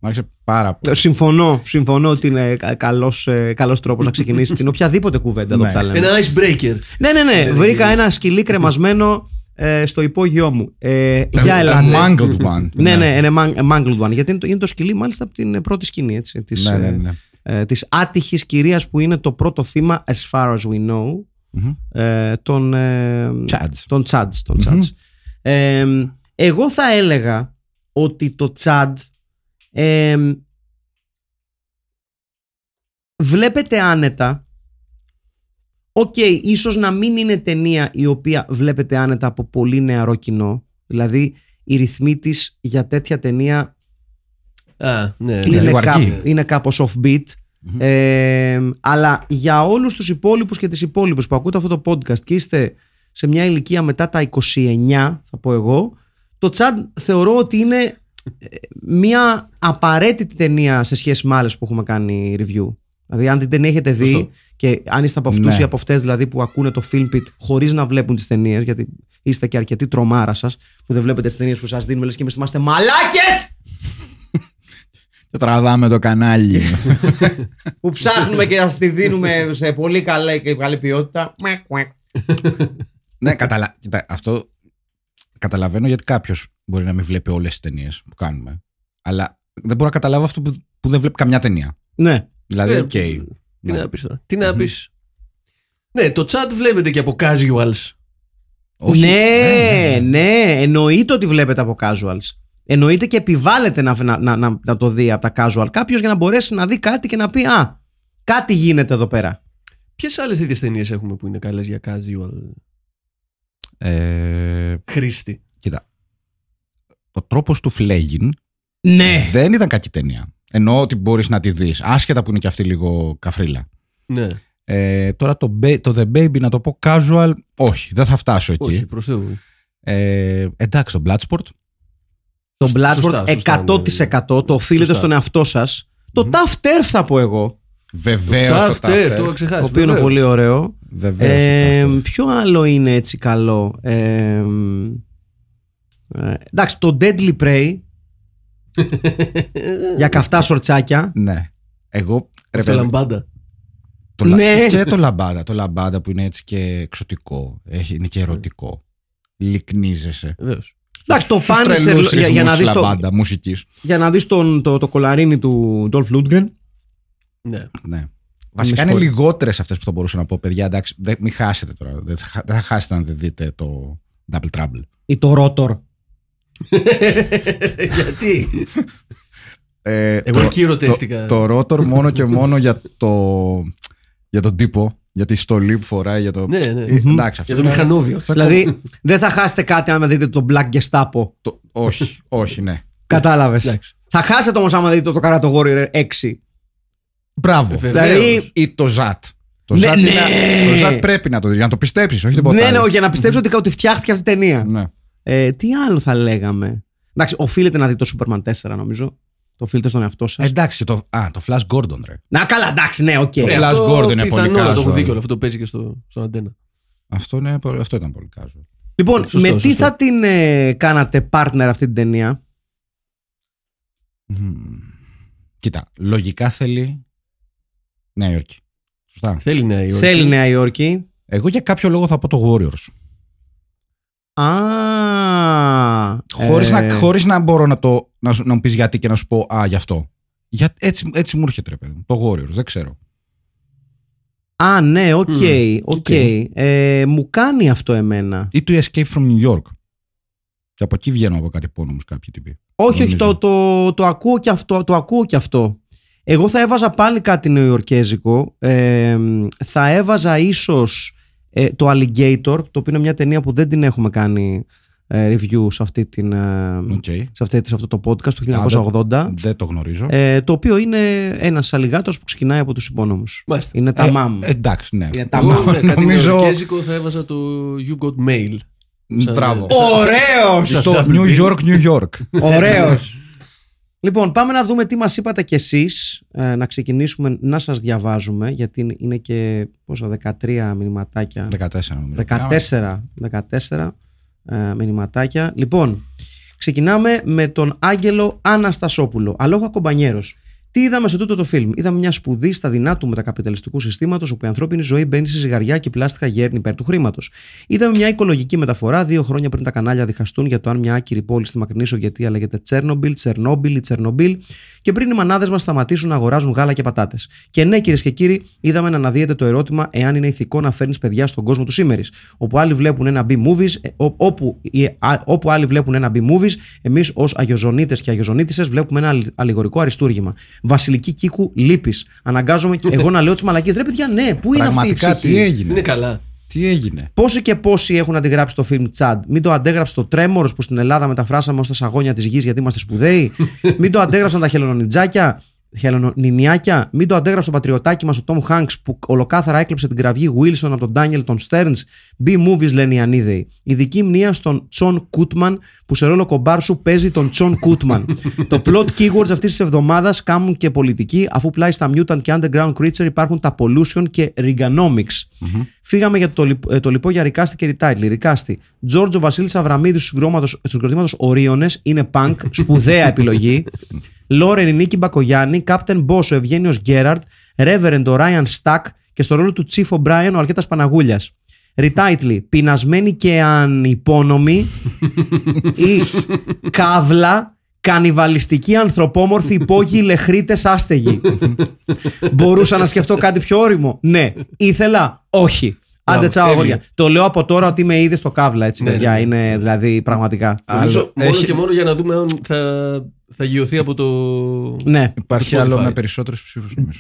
[SPEAKER 3] Μου άρεσε πάρα πολύ.
[SPEAKER 1] Συμφωνώ, συμφωνώ ότι είναι κα- καλός, ε, καλός τρόπος να ξεκινήσει την οποιαδήποτε κουβέντα εδώ
[SPEAKER 3] Ναι.
[SPEAKER 1] που τα λέμε.
[SPEAKER 2] Ένα icebreaker.
[SPEAKER 1] Ναι, ναι, ναι.
[SPEAKER 2] Ναι,
[SPEAKER 1] Βρήκα
[SPEAKER 2] ναι.
[SPEAKER 1] ένα σκυλί κρεμασμένο ε, στο υπόγειό μου. Ε, για
[SPEAKER 3] A
[SPEAKER 1] ελάτε.
[SPEAKER 3] mangled one.
[SPEAKER 1] Ναι, ναι, είναι man- mangled one. Γιατί είναι το, είναι το σκυλί μάλιστα από την πρώτη σκηνή έτσι, της,
[SPEAKER 3] Ναι, ναι,
[SPEAKER 1] ε,
[SPEAKER 3] ναι.
[SPEAKER 1] ε, της άτυχης κυρίας που είναι το πρώτο θύμα as far as we know
[SPEAKER 3] Μμμ.
[SPEAKER 1] ε, των, ε,
[SPEAKER 3] Chads.
[SPEAKER 1] των Chads. Των Chads. Ε, εγώ θα έλεγα ότι το Chad ε, βλέπετε άνετα Οκ, ίσως να μην είναι ταινία η οποία βλέπεται άνετα από πολύ νεαρό κοινό. Δηλαδή, οι ρυθμοί της για τέτοια ταινία
[SPEAKER 2] Α, ναι, ναι.
[SPEAKER 1] είναι,
[SPEAKER 3] λίγο
[SPEAKER 1] κά,
[SPEAKER 3] αρκεί.
[SPEAKER 1] είναι κάπως offbeat. Ε, αλλά για όλους τους υπόλοιπους και τις υπόλοιπους που ακούτε αυτό το podcast και είστε σε μια ηλικία μετά τα 29 θα πω εγώ το Τσάντ θεωρώ ότι είναι ε, μια απαραίτητη ταινία σε σχέση με άλλες που έχουμε κάνει review. Δηλαδή αν την ταινία έχετε δει
[SPEAKER 2] Σωστό.
[SPEAKER 1] και αν είστε από αυτούς
[SPEAKER 3] Ναι.
[SPEAKER 1] ή από αυτές δηλαδή που ακούνε το Film Pit χωρίς να βλέπουν τις ταινίες γιατί είστε και αρκετοί τρομάρα σας που δεν βλέπετε τις ταινίες που σας δίνουμε λες και εμείς είμαστε μαλάκες
[SPEAKER 3] Και τραβάμε το κανάλι.
[SPEAKER 1] που ψάχνουμε και να τη δίνουμε σε πολύ καλή και καλή ποιότητα. Μουεκ, μουεκ.
[SPEAKER 3] ναι, καταλα... Κοίτα, αυτό καταλαβαίνω γιατί κάποιος μπορεί να μην βλέπει όλες τις ταινίες που κάνουμε. Αλλά δεν μπορώ να καταλάβω αυτό που, που δεν βλέπει καμιά ταινία.
[SPEAKER 1] Ναι.
[SPEAKER 3] Δηλαδή,
[SPEAKER 2] Ε,
[SPEAKER 3] οκ.
[SPEAKER 2] Τι
[SPEAKER 3] Ναι.
[SPEAKER 2] να πεις τώρα. Τι να πεις. Ναι, το C.H.U.D. βλέπεται και από casuals.
[SPEAKER 3] Όχι.
[SPEAKER 1] ναι, ναι, εννοείται ότι βλέπεται από casuals. Εννοείται και επιβάλλεται να, να, να, να, να το δει από τα casual κάποιος για να μπορέσει να δει κάτι και να πει Α, κάτι γίνεται εδώ πέρα.
[SPEAKER 2] Ποιες άλλες τέτοιες ταινίες έχουμε που είναι καλές για casual;
[SPEAKER 3] Ε,
[SPEAKER 2] Χρήστη.
[SPEAKER 3] κοίτα. Ο τρόπος του φλέγγιν
[SPEAKER 1] Ναι.
[SPEAKER 3] δεν ήταν κακή ταινία. Εννοώ ότι μπορείς να τη δεις, άσχετα που είναι και αυτή λίγο καφρίλα.
[SPEAKER 2] Ναι,
[SPEAKER 3] Ε, τώρα το, ba- το The Baby να το πω casual, όχι, δεν θα φτάσω εκεί.
[SPEAKER 2] όχι, προς Θεού.
[SPEAKER 3] Ε, εντάξει, το Bloodsport.
[SPEAKER 1] Το
[SPEAKER 2] Σωστά,
[SPEAKER 1] Bloodsport
[SPEAKER 2] σωστά,
[SPEAKER 1] 100% το οφείλετε
[SPEAKER 2] Σωστά.
[SPEAKER 1] στον εαυτό σας. Το Tough Turf θα πω εγώ.
[SPEAKER 3] Βεβαίως.
[SPEAKER 2] Tough
[SPEAKER 3] το
[SPEAKER 2] Turf,
[SPEAKER 3] Tough
[SPEAKER 2] το είχα
[SPEAKER 3] Turf.
[SPEAKER 2] ξεχάσει.
[SPEAKER 1] Το οποίο είναι
[SPEAKER 2] βεβαίως.
[SPEAKER 1] πολύ ωραίο.
[SPEAKER 3] Βεβαίως,
[SPEAKER 1] Ε,
[SPEAKER 3] το Tough Turf.
[SPEAKER 1] ποιο άλλο είναι έτσι καλό. Ε, ε, εντάξει, το Deadly Prey για καυτά σορτσάκια.
[SPEAKER 3] Ναι. Εγώ. ρε
[SPEAKER 2] Το
[SPEAKER 3] παιδί,
[SPEAKER 2] λαμπάντα.
[SPEAKER 3] το λα-
[SPEAKER 1] Ναι.
[SPEAKER 3] Και το λαμπάντα. Το λαμπάντα που είναι έτσι και εξωτικό. Έχει, είναι και ερωτικό. Λυκνίζεσαι.
[SPEAKER 2] Βεβαίως.
[SPEAKER 1] Εντάξει, το
[SPEAKER 3] Στους
[SPEAKER 1] Punisher
[SPEAKER 3] τρελούς
[SPEAKER 1] για, για να
[SPEAKER 3] ρυθμούς
[SPEAKER 1] δεις το,
[SPEAKER 3] λαμπάντα μουσικής.
[SPEAKER 1] για να δεις τον, το, το κολαρίνι του Dolph Lundgren.
[SPEAKER 2] Ναι.
[SPEAKER 3] Ναι. Βασικά είναι
[SPEAKER 1] σχόλια.
[SPEAKER 3] λιγότερες αυτές που θα μπορούσα να πω, παιδιά. Εντάξει, δεν, μην χάσετε τώρα. Δεν θα, χα- δεν θα χάσετε αν δεν δείτε το Double Trouble.
[SPEAKER 1] Ή το Rotor.
[SPEAKER 2] Γιατί;
[SPEAKER 3] Ε,
[SPEAKER 2] Εγώ
[SPEAKER 3] το-
[SPEAKER 2] εκεί ερωτεύτηκα.
[SPEAKER 3] Το, το Rotor μόνο και μόνο για, το, για τον τύπο, για τη στολή που φοράει. Για το,
[SPEAKER 2] Ναι, ναι.
[SPEAKER 3] Ε, εντάξει, αυτό
[SPEAKER 2] Για το
[SPEAKER 3] είναι-
[SPEAKER 2] μηχανόβιο.
[SPEAKER 3] αυτό
[SPEAKER 1] δηλαδή δεν θα χάσετε κάτι αν δείτε το Black Gestapo.
[SPEAKER 3] το- όχι, όχι, ναι.
[SPEAKER 1] Κατάλαβες.
[SPEAKER 2] Εντάξει.
[SPEAKER 1] Θα χάσετε όμως άμα δείτε το Karate Warrior 6.
[SPEAKER 3] Μπράβο.
[SPEAKER 2] Βεβαίως.
[SPEAKER 1] Δηλαδή,
[SPEAKER 3] Ή το ΖΑΤ. Το,
[SPEAKER 1] Ναι,
[SPEAKER 3] Zaat,
[SPEAKER 1] ναι.
[SPEAKER 3] είναι- το Zaat πρέπει να το δεις, για να το πιστέψεις, όχι τίποτα.
[SPEAKER 1] ναι,
[SPEAKER 3] άλλο.
[SPEAKER 1] ναι, για να πιστέψω ότι, ότι φτιάχτηκε αυτή η ταινία.
[SPEAKER 3] Ναι.
[SPEAKER 1] Ε, τι άλλο θα λέγαμε; Εντάξει, οφείλετε να δείτε το Superman 4, νομίζω. Το οφείλετε στον εαυτό σας.
[SPEAKER 3] Εντάξει, και το, α, το Flash Gordon, ρε.
[SPEAKER 1] Να καλά, εντάξει, ναι, οκ.
[SPEAKER 3] Το
[SPEAKER 2] Ε,
[SPEAKER 3] Flash
[SPEAKER 2] αυτό
[SPEAKER 3] Gordon είναι πολύ
[SPEAKER 2] πιθανό να το έχω
[SPEAKER 3] casual.
[SPEAKER 2] δίκιο, αλλά αυτό το παίζει και στο, στον Αντένα.
[SPEAKER 3] Αυτό, είναι, πολύ- αυτό ήταν πολύ casual.
[SPEAKER 1] Λοιπόν,
[SPEAKER 2] Σωστό,
[SPEAKER 1] με τι
[SPEAKER 2] σωστό.
[SPEAKER 1] θα την ε, κάνατε partner αυτή την ταινία;
[SPEAKER 3] Μμμ. Κοίτα, λογικά θέλει Νέα Υόρκη. Σωστά.
[SPEAKER 2] Θέλει Νέα Υόρκη.
[SPEAKER 1] Θέλει Νέα Υόρκη.
[SPEAKER 3] Εγώ για κάποιο λόγο θα πω το Warriors.
[SPEAKER 1] Α.
[SPEAKER 3] Χωρίς,
[SPEAKER 1] ε,
[SPEAKER 3] να, χωρίς να μπορώ να, το, να, σου- να μου πεις γιατί και να σου πω Α, γι' αυτό. Για, έτσι, έτσι μου έρχεται, ρε παιδί. μου. Το Warriors, δεν ξέρω.
[SPEAKER 1] Α, ναι, οκ.
[SPEAKER 2] Μμ,
[SPEAKER 1] οκ.
[SPEAKER 2] οκ.
[SPEAKER 1] Ε, μου κάνει αυτό εμένα.
[SPEAKER 3] Ή το Escape from New York. Και από εκεί βγαίνω από κάτι πόνος μου κάποιοι τύποι.
[SPEAKER 1] Όχι, όχι,
[SPEAKER 3] Νομίζω.
[SPEAKER 1] το, το, το, ακούω και αυτό, το ακούω και αυτό. Εγώ θα έβαζα πάλι κάτι νεοϊορκέζικο. Ε, θα έβαζα ίσως ε, το Alligator, το οποίο είναι μια ταινία που δεν την έχουμε κάνει ε, review σε, αυτή την, ε,
[SPEAKER 3] Οκ.
[SPEAKER 1] σε, αυτή, σε αυτό το podcast του
[SPEAKER 3] Α,
[SPEAKER 1] 1980.
[SPEAKER 3] Δεν το γνωρίζω.
[SPEAKER 1] Ε, το οποίο είναι ένας αλιγάτος που ξεκινάει από τους υπόνομους.
[SPEAKER 2] Μάλιστα.
[SPEAKER 1] Είναι τα
[SPEAKER 3] Ε,
[SPEAKER 1] μάμ.
[SPEAKER 3] εντάξει, ναι.
[SPEAKER 1] Είναι τα
[SPEAKER 2] Εγώ,
[SPEAKER 1] μάμ.
[SPEAKER 2] ναι, κάτι
[SPEAKER 3] Νομίζω-
[SPEAKER 2] νεοϊορκέζικο θα έβαζα το You Got Mail. σαν-
[SPEAKER 3] Μπράβο.
[SPEAKER 2] σαν-
[SPEAKER 1] Ωραίος!
[SPEAKER 3] Στο New York, New York.
[SPEAKER 1] Ωραίος. Λοιπόν, πάμε να δούμε τι μας είπατε κι εσείς. Ε, να ξεκινήσουμε να σας διαβάζουμε, γιατί είναι- είναι και πόσα, 13 μηνυματάκια.
[SPEAKER 3] 14 νομίζω.
[SPEAKER 1] 14, 14 ε, μηνυματάκια. Λοιπόν, ξεκινάμε με τον Άγγελο Αναστασόπουλο. Αλόγα Κομπανιέρος. Τι είδαμε σε τούτο το φιλμ; Είδαμε μια σπουδή στα δεινά του μετακαπιταλιστικού συστήματος, όπου η ανθρώπινη ζωή μπαίνει σε ζυγαριά και πλάστικα γέρνει υπέρ του χρήματος. Είδαμε μια οικολογική μεταφορά δύο χρόνια πριν τα κανάλια διχαστούν για το αν μια άκυρη πόλη στη μακρινή Σοβιετία λέγεται Τσέρνομπιλ, Τσερνόμπιλ ή Τσερνομπίλ και πριν οι μανάδες μας σταματήσουν να αγοράζουν γάλα και πατάτες. Και ναι, κυρίες και κύριοι, είδαμε να αναδύεται το ερώτημα εάν είναι ηθικό να φέρνεις παιδιά στον κόσμο του σήμερα. Όπου άλλοι βλέπουν ένα B-movies, ε, ό- όπου, οι- α- όπου άλλοι βλέπουν ένα B-movies, εμείς ως αγιοζωνίτες και αγιοζωνίτησε βλέπουμε ένα αλλη- αλληγορικό αριστούργημα. Βασιλική Κίκου, λύπης. Αναγκάζομαι και εγώ να λέω τις μαλακίες. Ρε παιδιά, ναι, πού είναι αυτή η
[SPEAKER 3] Πραγματικά
[SPEAKER 1] ψυχή;
[SPEAKER 3] τι έγινε;
[SPEAKER 2] Είναι καλά.
[SPEAKER 3] Τι έγινε;
[SPEAKER 1] Πόσοι και πόσοι έχουν αντιγράψει το φιλμ Τσάντ; Μην το αντέγραψε το Τρέμορος που στην Ελλάδα μεταφράσαμε ως τα σαγόνια της γης γιατί είμαστε σπουδαίοι. Μην το αντέγραψαν τα χελονιτζάκια. Χελονινιάκια. Μην το αντέγραψε το πατριωτάκι μας ο Τόμ Χάγκ που ολοκάθαρα έκλεψε την κραυγή Wilson από τον Ντάνιελ των Stearns. B-movies λένε οι ανίδεοι. Ειδική μνήμα στον Τσον Κούτμαν που σε ρόλο κομπάρσου παίζει τον Τσον Κούτμαν. το plot keywords αυτής της εβδομάδας κάμουν και πολιτική αφού πλάι στα mutant και underground creature υπάρχουν τα pollution και Reaganomics. Φύγαμε για το, λιπ- ε, το λοιπό για Ρικάστη και Ριτάιτλι. Ρικάστη. Τζόρτζο Βασίλης Αβραμίδης του συγκροτήματο Ορίωνες είναι punk, σπουδαία επιλογή. Λόρεν η Νίκη Μπακογιάννη, Κάπτεν Μπόσο Ευγένιος Γκέραρτ, Ρέβερεντ ο Ράιαν Στακ και στο ρόλο του Chief O'Brien ο Αλκέτας Παναγούλιας. Ριτάιτλι, πεινασμένη και ανυπόνομη ή καύλα, κανιβαλιστική ανθρωπόμορφη υπόγειοι λεχρίτες άστεγοι. Μπορούσα να σκεφτώ κάτι πιο όριμο. Ναι. Ήθελα. Όχι. Άντε
[SPEAKER 2] Μπράβο,
[SPEAKER 1] τσάω
[SPEAKER 2] έβγαινε.
[SPEAKER 1] αγόρια. Το λέω από τώρα ότι με είδε στο καύλα, έτσι,
[SPEAKER 2] Ναι,
[SPEAKER 1] παιδιά.
[SPEAKER 2] ναι, ναι.
[SPEAKER 1] Είναι δηλαδή πραγματικά.
[SPEAKER 2] Νομίζω
[SPEAKER 3] Άλλο-
[SPEAKER 2] μόνο
[SPEAKER 3] έχει-
[SPEAKER 2] και μόνο για να δούμε αν θα, θα γιωθεί από το.
[SPEAKER 1] Ναι.
[SPEAKER 3] Υπάρχει
[SPEAKER 2] Spotify.
[SPEAKER 3] άλλο με περισσότερους ψήφους νομίζω.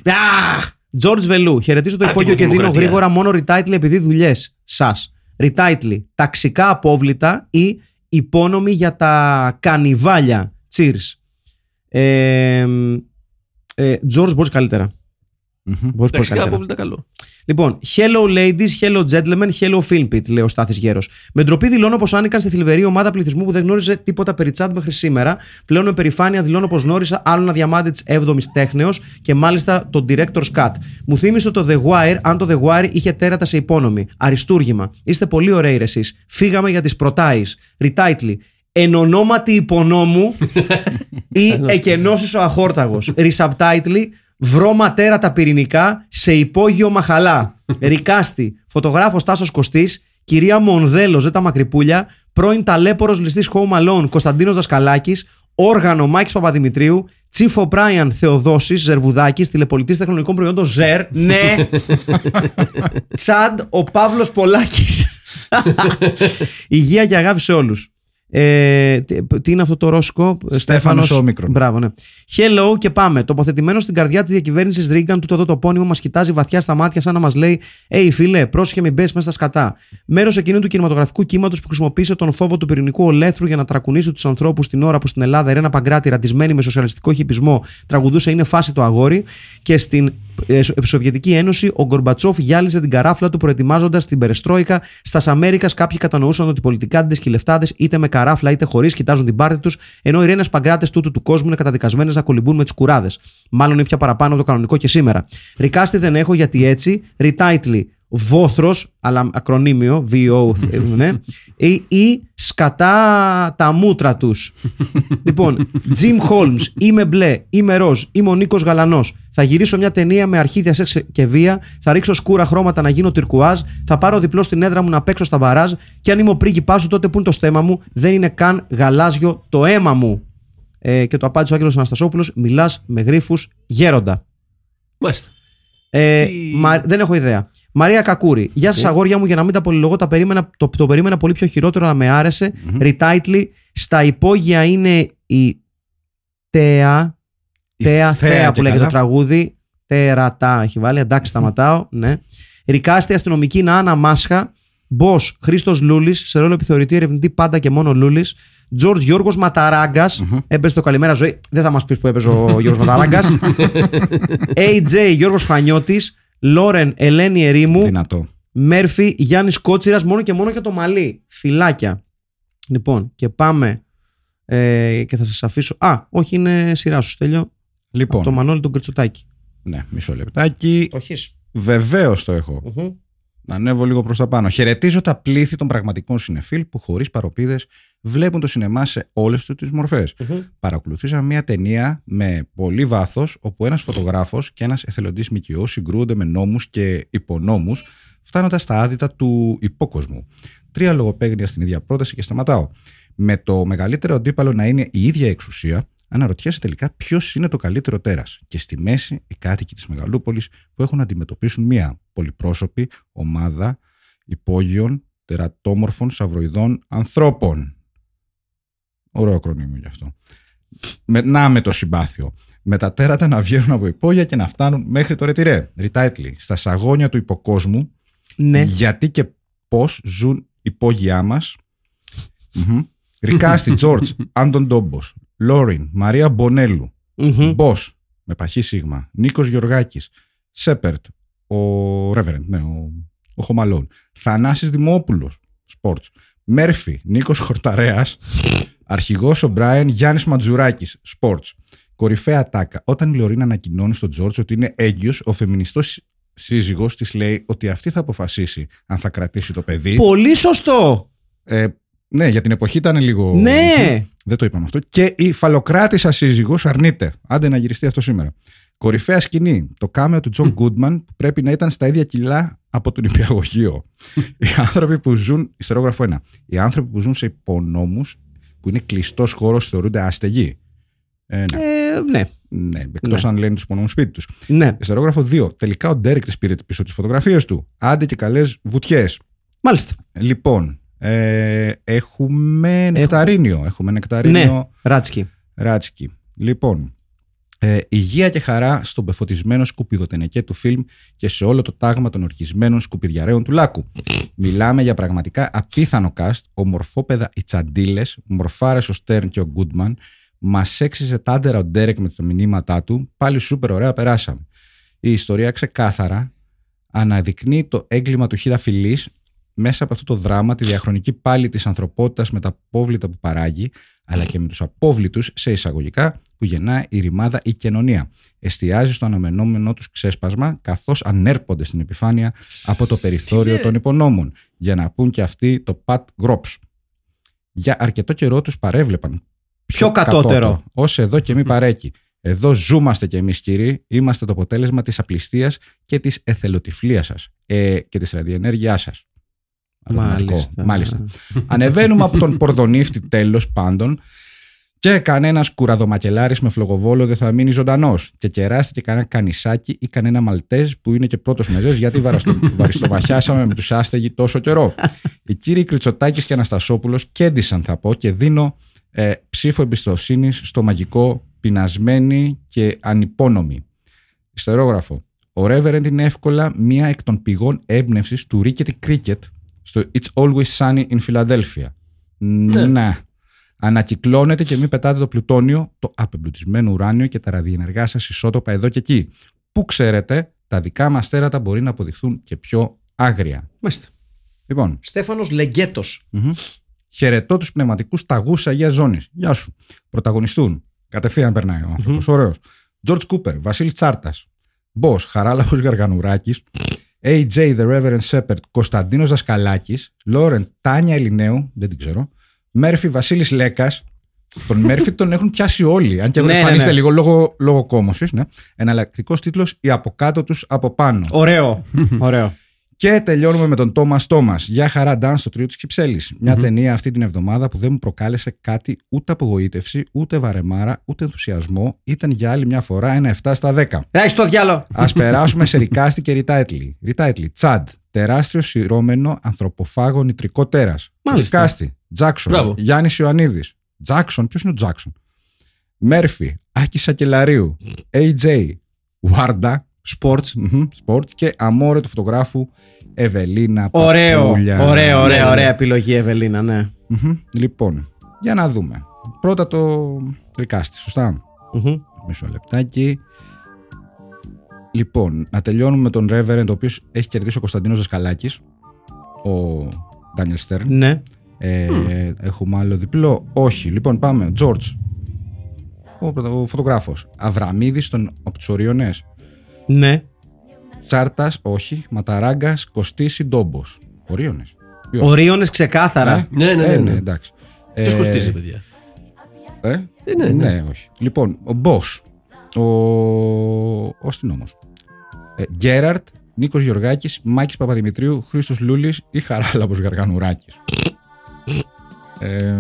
[SPEAKER 1] Αχ! George Βελού. Χαιρετίζω το
[SPEAKER 2] Άτιμο
[SPEAKER 1] υπόγειο και δίνω
[SPEAKER 2] δημοκρατία.
[SPEAKER 1] γρήγορα μόνο retitle επειδή δουλειές σας. Retitle. Ταξικά απόβλητα ή υπόνομοι για τα κανιβάλια. Cheers. Ε, ε, George, μπορείς καλύτερα.
[SPEAKER 3] Μμμ.
[SPEAKER 1] Μπορείς πολύ
[SPEAKER 2] Ταξικά
[SPEAKER 1] καλύτερα.
[SPEAKER 2] απόβλητα καλό.
[SPEAKER 1] Λοιπόν, hello ladies, hello gentlemen, hello film pit, λέει ο Στάθης Γέρος. Με ντροπή δηλώνω πως άνοικαν στη θλιβερή ομάδα πληθυσμού που δεν γνώριζε τίποτα περί τσάντ μέχρι σήμερα. Πλέον με περηφάνεια δηλώνω πως γνώρισα άλλο ένα διαμάντι της 7η τέχνεως και μάλιστα τον Director's Cut. Μου θύμισε το The Wire, αν το The Wire είχε τέρατα σε υπόνομη. Αριστούργημα. Είστε πολύ ωραίοι ρε εσείς. Φύγαμε για τις προτάει. Retitle. Εν ονόματι υπονόμου ή εκενώσεις ο αχόρταγος. Resubtitle Βρω ματέρα τα πυρηνικά σε υπόγειο μαχαλά. Ρικάστη. Φωτογράφος Τάσος Κωστής. Κυρία Μονδέλος Ζέτα Μακρυπούλια. Πρώην ταλέπορος ληστής Home Alone Κωνσταντίνος Δασκαλάκης. Όργανο Μάκης Παπαδημητρίου. Τσίφο Μπράιαν Θεοδόσης Ζερβουδάκης. Τηλεπολιτής τεχνολογικών προϊόντων Ζερ. Ναι. Τσάντ ο Παύλος Πολάκης. Υγεία και αγάπη σε όλους. Ε, τι, τι είναι αυτό το ρώσικο,
[SPEAKER 3] Στέφανος Όμικρον.
[SPEAKER 1] Μπράβο, ναι. Hello και πάμε. Τοποθετημένο στην καρδιά της διακυβέρνησης Ρίγκαν, τούτο εδώ το πόνιμο μας κοιτάζει βαθιά στα μάτια, σαν να μας λέει: Hey, φίλε, πρόσεχε μην μπες μέσα στα σκατά. Μέρος εκείνου του κινηματογραφικού κύματος που χρησιμοποίησε τον φόβο του πυρηνικού ολέθρου για να τρακουνήσει τους ανθρώπους την ώρα που στην Ελλάδα η Ρένα Παγκράτη, ρατισμένη με σοσιαλιστικό χυπισμό, τραγουδούσε Είναι φάση το αγόρι και στην ε, Σο- Σοβιετική Ένωση ο Γκορμπατσόφ γυάλιζε την καράφλα του προετοιμάζοντας την Περεστρόικα. Στα Αμέρικα κάποιοι κατανοούσαν ότι οι πολιτικάντε και οι λεφτάδε είτε με καράφλα είτε χωρίς κοιτάζουν την πάρτη τους, ενώ οι ρένε παγκράτες τούτου του κόσμου είναι καταδικασμένες να κολυμπούν με τις κουράδες. Μάλλον είναι πια παραπάνω από το κανονικό και σήμερα. Ρικάστη δεν έχω γιατί έτσι, ριτάιτλι βόθρος, αλλά ακρονίμιο, VO, ναι, ή, ή σκατά τα μούτρα τους. λοιπόν, Jim Holmes, είμαι μπλε, είμαι ροζ, είμαι ο Νίκος Γαλανός. Θα γυρίσω μια ταινία με αρχίδια σεξ και βία, θα ρίξω σκούρα χρώματα να γίνω τυρκουάζ, θα πάρω διπλό στην έδρα μου να παίξω στα μπαράζ και αν είμαι ο πρίγκιπάς σου, τότε που είναι το στέμα μου, δεν είναι καν γαλάζιο το αίμα μου. Ε, και το απάντησε ο Άγγελος Αναστασόπουλος: Μιλάς με γρήφου γέροντα.
[SPEAKER 2] Μάλιστα.
[SPEAKER 1] Ε,
[SPEAKER 2] Τι-
[SPEAKER 1] Μα- δεν έχω ιδέα. Μαρία Κακούρη. Γεια σας, αγόρια μου. Για να μην τα πολυλογώ, τα περίμενα, το, το περίμενα πολύ πιο χειρότερο, αλλά με άρεσε. Retitle. Στα υπόγεια είναι η Τέα.
[SPEAKER 3] Η
[SPEAKER 1] Τέα, Θέα που
[SPEAKER 3] και
[SPEAKER 1] λέγεται το
[SPEAKER 3] καλά.
[SPEAKER 1] τραγούδι. Τερατά έχει βάλει. Εντάξει, σταματάω. Ναι. Ρικάστη αστυνομική Νάνα Μάσχα. Μπό Χρήστος Λούλης. Σε ρόλο επιθεωρητή ερευνητή πάντα και μόνο Λούλης. Τζορτ Γιώργος Ματαράγκας. Έπαιζε το καλημέρα ζωή. Δεν θα μας πεις που έπαιζε ο Γιώργος Ματαράγκας. AJ Γιώργος Χρανιώτη. Λόρεν Ελένη Ερήμου.
[SPEAKER 3] Δυνατό.
[SPEAKER 1] Μέρφυ Γιάννης Κότσιρας. Μόνο και μόνο και το μαλλί. Φυλάκια. Λοιπόν, και πάμε. Ε, και θα σας αφήσω. Α, όχι, είναι σειρά σου, Στέλιο.
[SPEAKER 3] Λοιπόν,
[SPEAKER 1] Το Μανώλη τον Κριτσουτάκη.
[SPEAKER 3] ναι, μισό λεπτάκι.
[SPEAKER 1] Το έχεις.
[SPEAKER 3] Βεβαίως το έχω. Να ανέβω λίγο προς τα πάνω. Χαιρετίζω τα πλήθη των πραγματικών συνεφίλ που χωρίς παροπίδες βλέπουν το σινεμά σε όλες του τις μορφές. Παρακολουθήσαμε μια ταινία με πολύ βάθος, όπου ένας φωτογράφος και ένας εθελοντής ΜΚΟ συγκρούονται με νόμους και υπονόμους, φτάνοντας στα άδυτα του υπόκοσμου. Τρία λογοπαίγνια στην ίδια πρόταση και σταματάω. Με το μεγαλύτερο αντίπαλο να είναι η ίδια εξουσία, αναρωτιέσαι τελικά ποιος είναι το καλύτερο τέρας. Και στη μέση οι κάτοικοι της Μεγαλούπολης που έχουν να αντιμετωπίσουν μια πολυπρόσωπη ομάδα υπόγειων, τερατόμορφων, σαυροειδών ανθρώπων. Ωραίο ακρονίμιο γι' αυτό. Με, να με το συμπάθειο. Με τα τέρατα να βγαίνουν από υπόγεια και να φτάνουν μέχρι το ρετυρέ. Ριτάιτλι. Στα σαγόνια του υποκόσμου.
[SPEAKER 1] Ναι.
[SPEAKER 3] Γιατί και πώς ζουν υπόγειά μας. Ρικάστη, Τζόρτζ, Άντων Ντόμπος, Λόριν, Μαρία Μπονέλου,
[SPEAKER 1] Μμμ.
[SPEAKER 3] Μπό, με παχύ σίγμα, Νίκος Γεωργάκης, Σέπερτ, ο Ρέβερεντ, ναι, ο, ο Χωμαλόν, Θανάσης Δημόπουλος, Σπορτ, Μέρφυ, Νίκος Χορταρέας, αρχηγός ο Μπράιν, Γιάννης Ματζουράκης, Σπορτ. Κορυφαία τάκα. Όταν η Λωρίνα ανακοινώνει στον Τζόρτζ ότι είναι έγκυος, ο φεμινιστός σύζυγος της λέει ότι αυτή θα αποφασίσει αν θα κρατήσει το παιδί.
[SPEAKER 1] Πολύ σωστό.
[SPEAKER 3] Ε, ναι, για την εποχή ήταν λίγο.
[SPEAKER 1] Ναι.
[SPEAKER 3] Δεν το είπαμε αυτό. Και η φαλοκράτησα σύζυγος αρνείται. Άντε να γυριστεί αυτό σήμερα. Κορυφαία σκηνή. Το κάμεο του Τζον Γκούντμαν που πρέπει να ήταν στα ίδια κιλά από τον νηπιαγωγείο. Οι άνθρωποι που ζουν. Υστερόγραφο 1. Οι άνθρωποι που ζουν σε υπονόμους που είναι κλειστός χώρος θεωρούνται άστεγοι. Ε, ναι,
[SPEAKER 1] Ε, ναι.
[SPEAKER 3] ναι. Εκτός
[SPEAKER 1] ναι.
[SPEAKER 3] αν λένε τους υπονόμους σπίτι τους.
[SPEAKER 1] Ναι.
[SPEAKER 3] Υστερόγραφο 2. Τελικά ο Ντέρεκ της πήρε πίσω τις φωτογραφίες του. Άντε και καλές βουτιές.
[SPEAKER 1] Μάλιστα.
[SPEAKER 3] Λοιπόν, ε, έχουμε νεκταρίνιο. Έχουμε νεκταρίνιο
[SPEAKER 1] Ναι. Ράτσκι.
[SPEAKER 3] Ράτσκι. Λοιπόν, ε, υγεία και χαρά στον πεφωτισμένο σκουπιδοτενεκέ του φιλμ και σε όλο το τάγμα των ορκισμένων σκουπιδιαρέων του Λάκου. Μιλάμε για πραγματικά απίθανο cast, ομορφόπεδα οι τσαντίλες, μορφάρες ο Στέρν και ο Γκούντμαν, μας έξιζε τάντερα ο Ντέρεκ με τα μηνύματά του, πάλι σούπερ ωραία περάσαμε. Η ιστορία ξεκάθαρα αναδεικνύει το έγκλημα του Χίδα Φιλής μέσα από αυτό το δράμα τη διαχρονική πάλη της ανθρωπότητας με τα απόβλητα που παράγει αλλά και με τους απόβλητους σε εισαγωγικά που γεννά η ρημάδα η κοινωνία. Εστιάζει στο αναμενόμενό τους ξέσπασμα καθώς ανέρπονται στην επιφάνεια από το περιθώριο των υπονόμων για να πούν και αυτοί το πατ γκρόψ. Για αρκετό καιρό τους παρέβλεπαν
[SPEAKER 1] Πιο κατώτερο.
[SPEAKER 3] Ως εδώ και μη παρέκει. Εδώ ζούμαστε κι εμείς κύριοι, είμαστε το αποτέλεσμα της απληστίας και της εθελοτυφλίας σας ε, και της ραδιενέργειάς σας. Αρωτηματικό.
[SPEAKER 1] Μάλιστα.
[SPEAKER 3] Μάλιστα. Ανεβαίνουμε από τον Πορδονύφτη τέλος πάντων και κανένας κουραδομακελάρης με φλογοβόλο δεν θα μείνει ζωντανός. Και κεράστηκε κανένα κανισάκι ή κανένα μαλτέζ που είναι και πρώτος μεζέ γιατί βαραστο- βαριστομαχιάσαμε με τους άστεγοι τόσο καιρό. Οι κύριοι Κριτσοτάκης και Αναστασόπουλος κέντησαν θα πω και δίνω ε, ψήφο εμπιστοσύνης στο μαγικό πεινασμένη και ανυπόνομη. Ιστερόγραφο. Ο Reverend είναι εύκολα μία εκ των πηγών έμπνευσης του Rickety Cricket στο It's Always Sunny in Philadelphia. Ναι. Ανακυκλώνετε και μην πετάτε το πλουτόνιο, το απεμπλουτισμένο ουράνιο και τα ραδιενεργά σας ισότοπα εδώ και εκεί. Που ξέρετε, τα δικά μας τέρατα μπορεί να αποδειχθούν και πιο άγρια.
[SPEAKER 1] Μάλιστα.
[SPEAKER 3] Λοιπόν,
[SPEAKER 1] Στέφανος Λεγκέτος.
[SPEAKER 3] Μμμ. Χαιρετώ τους πνευματικούς ταγούς Αγίας Ζώνης. Γεια σου. Πρωταγωνιστούν. Κατευθείαν περνάει ο άνθρωπος. Ωραίος. George Cooper, Βασίλης Τσάρτας. Μπό, Χαράλαμπο Γαργανουράκης. AJ The Reverend Shepherd, Κωνσταντίνος Δασκαλάκης. Λόρεν Τάνια Ελληνέου, δεν την ξέρω. Μέρφυ Βασίλης Λέκας. Τον Μέρφυ τον έχουν πιάσει όλοι. Αν και
[SPEAKER 1] Ναι, ναι,
[SPEAKER 3] εμφανίζεται
[SPEAKER 1] ναι.
[SPEAKER 3] λίγο λόγω, λόγω κόμωσης. Ναι. Εναλλακτικός τίτλος Οι από κάτω τους από πάνω.
[SPEAKER 1] Ωραίο. Ωραίο.
[SPEAKER 3] Και τελειώνουμε με τον Τόμα Τόμα. Για χαρά, Ντάν στο τρίο της Κυψέλης. Μια ταινία αυτή την εβδομάδα που δεν μου προκάλεσε κάτι ούτε απογοήτευση, ούτε βαρεμάρα, ούτε ενθουσιασμό. Ήταν για άλλη μια φορά ένα 7 στα 10.
[SPEAKER 1] Ράι στο διάλο.
[SPEAKER 3] Α περάσουμε σε ρικάστη και ριτάιτλι. Ριτάιτλι. Τσάντ. Τεράστιο σειρώμενο ανθρωποφάγο νητρικό τέρας.
[SPEAKER 1] Μάλιστα.
[SPEAKER 3] Ρικάστη. Τζάξον.
[SPEAKER 2] Μπράβο.
[SPEAKER 3] Γιάννης Ιωαννίδης. Τζάξον. Ποιος είναι ο Τζάξον. Μέρφυ. Άκη Σακελαρίου. AJ. Βάρντα.
[SPEAKER 1] Sports.
[SPEAKER 3] Μμμ, Σπορτ και αμόρε του φωτογράφου Ευελίνα
[SPEAKER 1] Ωραίο.
[SPEAKER 3] Παπούλια.
[SPEAKER 1] Ωραία,
[SPEAKER 2] Ναι,
[SPEAKER 1] ωραία,
[SPEAKER 2] ναι.
[SPEAKER 1] ωραία επιλογή, Ευελίνα, ναι.
[SPEAKER 3] Μμμ. Λοιπόν, για να δούμε. Πρώτα το τρικάστη, σωστά;
[SPEAKER 1] Μμμ.
[SPEAKER 3] Μισό λεπτάκι. Λοιπόν, να τελειώνουμε με τον Reverend, ο οποίος έχει κερδίσει ο Κωνσταντίνος Δασκαλάκης. Ο Ντάνιελ Στέρν.
[SPEAKER 1] Ναι.
[SPEAKER 3] Ε, Έχουμε άλλο διπλό; Όχι. Λοιπόν, πάμε. George. Ο, πρωτα- ο φωτογράφος. Αβραμίδης των από τους Οριονέ.
[SPEAKER 1] Ναι.
[SPEAKER 3] Τσάρτας, όχι. Ματαράγκας, Κωστής Ντόμπο. Ορίωνες.
[SPEAKER 1] Ορίωνες ξεκάθαρα.
[SPEAKER 2] Ναι, ναι, ναι,
[SPEAKER 3] Ε,
[SPEAKER 2] ναι.
[SPEAKER 3] ναι, εντάξει.
[SPEAKER 2] Ποιος
[SPEAKER 3] Ε,
[SPEAKER 2] κοστίζει, παιδιά;
[SPEAKER 3] Ε,
[SPEAKER 2] Ε, ναι, ναι.
[SPEAKER 3] όχι. Λοιπόν, ο Μπό. Ο, ο αστυνόμος. Ε, Γκέραρτ, Νίκος Γεωργάκης, Μάκης Παπαδημητρίου, Χρήστος Λούλης ή Χαράλαμπος Γαργανουράκης. Ε,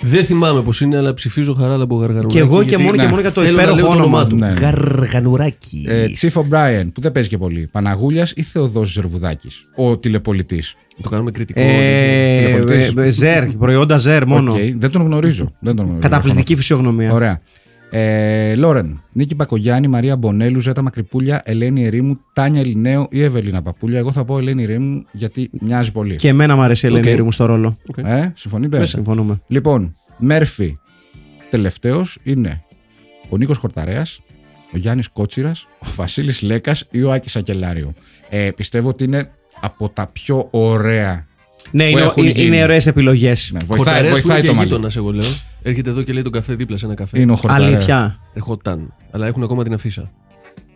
[SPEAKER 2] Δεν θυμάμαι πώς είναι, αλλά ψηφίζω χαράλαμπο γαργαρουράκι.
[SPEAKER 1] Και εγώ και
[SPEAKER 2] γιατί
[SPEAKER 1] μόνο και
[SPEAKER 3] ναι,
[SPEAKER 1] μόνο για το
[SPEAKER 2] θέλω να λέω
[SPEAKER 1] υπέροχο
[SPEAKER 2] το όνομά
[SPEAKER 1] όνομα.
[SPEAKER 2] του.
[SPEAKER 3] Ναι.
[SPEAKER 2] Γαργανουράκι.
[SPEAKER 3] ε, Τσίφο Μπράιεν, που δεν παίζει και πολύ. Παναγούλιας ή Θεοδόσης Ζερβουδάκη. Ο τηλεπολιτής.
[SPEAKER 2] Το κάνουμε κριτικό.
[SPEAKER 1] Ε,
[SPEAKER 3] τηλεπολιτής.
[SPEAKER 1] ε, Ζερ, προϊόντα ζερ μόνο.
[SPEAKER 3] Οκ, δεν τον γνωρίζω. δεν τον γνωρίζω.
[SPEAKER 1] Καταπληκτική φυσιογνωμία.
[SPEAKER 3] Ωραία. Ε, Λόρεν, Νίκη Μπακογιάννη, Μαρία Μπονέλου, Ζέτα Μακρυπούλια, Ελένη Ερήμου, Τάνια Ελληνέου ή Ευελίνα Παπούλια. Εγώ θα πω Ελένη Ερήμου γιατί μοιάζει πολύ.
[SPEAKER 1] Και εμένα μου αρέσει η Ελένη
[SPEAKER 2] Οκ.
[SPEAKER 1] Ερήμου στο ρόλο.
[SPEAKER 3] Ε, συμφωνείτε;
[SPEAKER 1] Συμφωνούμε.
[SPEAKER 3] Λοιπόν, Μέρφυ τελευταίος είναι ο Νίκος Χορταρέας, ο Γιάννης Κότσιρας, ο Βασίλης Λέκας ή ο Άκης Σακελλαρίου. Ε, πιστεύω ότι είναι από τα πιο ωραία.
[SPEAKER 1] Ναι, είναι,
[SPEAKER 3] έχουν
[SPEAKER 1] είναι,
[SPEAKER 3] γίνει.
[SPEAKER 1] είναι ωραίες επιλογές.
[SPEAKER 3] Ναι, βοηθάει,
[SPEAKER 2] Χορταρέας που
[SPEAKER 3] βοηθάει
[SPEAKER 2] είναι
[SPEAKER 3] το
[SPEAKER 2] και
[SPEAKER 3] μαλλί.
[SPEAKER 2] γείτονα, εγώ λέω. Έρχεται εδώ και λέει τον καφέ δίπλα σε ένα καφέ.
[SPEAKER 3] Είναι ο Χορταρέας.
[SPEAKER 1] Αλήθεια.
[SPEAKER 2] Ερχόταν. Αλλά έχουν ακόμα την αφίσα.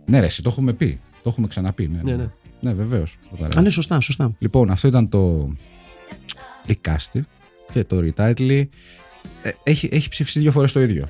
[SPEAKER 3] Ναι, ρε, εσύ, το έχουμε πει. Το έχουμε ξαναπεί. Ναι,
[SPEAKER 2] Ναι, ναι.
[SPEAKER 3] ναι βεβαίως.
[SPEAKER 1] Α, ναι, σωστά, σωστά.
[SPEAKER 3] Λοιπόν, αυτό ήταν το Recast και το Retitle. Ε, έχει, έχει ψηφιστεί δύο φορές το ίδιο.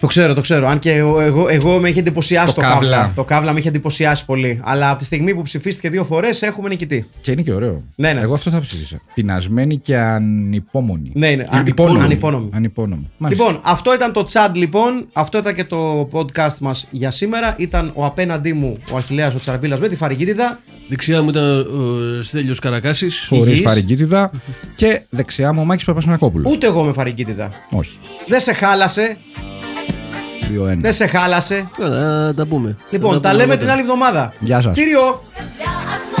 [SPEAKER 1] Το ξέρω, το ξέρω. Αν και εγώ, εγώ, εγώ με είχε εντυπωσιάσει
[SPEAKER 3] Το
[SPEAKER 1] το,
[SPEAKER 3] Καύλα.
[SPEAKER 1] καύλα. Το καύλα με είχε εντυπωσιάσει πολύ. Αλλά από τη στιγμή που ψηφίστηκε δύο φορές έχουμε νικητή.
[SPEAKER 3] Και είναι και ωραίο.
[SPEAKER 1] Ναι, ναι.
[SPEAKER 3] Εγώ αυτό θα ψήφισα. Πεινασμένη και ανυπόμονη.
[SPEAKER 1] Ναι, είναι.
[SPEAKER 3] Ανυπόνομη.
[SPEAKER 1] Ανυπόνομη.
[SPEAKER 3] Ανυπόνομη. Μάλιστα.
[SPEAKER 1] Λοιπόν, αυτό ήταν το chat λοιπόν. Αυτό ήταν και το podcast μας για σήμερα. Ήταν ο απέναντί μου ο Αχηλέας ο Τσαραπίλας με τη φαρικίτιδα.
[SPEAKER 2] Δεξιά μου ήταν ο Στέλιος Καρακάσης.
[SPEAKER 3] Χωρίς
[SPEAKER 1] υγιής.
[SPEAKER 3] φαρικίτιδα. και δεξιά μου ο Μάκης Παπασμακόπουλο.
[SPEAKER 1] Ούτε εγώ με φαρικίτιδα.
[SPEAKER 3] Όχι.
[SPEAKER 1] Δεν σε χάλασε.
[SPEAKER 3] 2-1.
[SPEAKER 1] Δεν σε χάλασε.
[SPEAKER 2] Καλά, τα πούμε.
[SPEAKER 1] Λοιπόν,
[SPEAKER 2] Θα
[SPEAKER 1] τα
[SPEAKER 2] πούμε
[SPEAKER 1] λέμε
[SPEAKER 2] αργότερα.
[SPEAKER 1] την άλλη εβδομάδα.
[SPEAKER 3] Γεια σας.
[SPEAKER 1] Τσίριο!
[SPEAKER 4] Yeah, I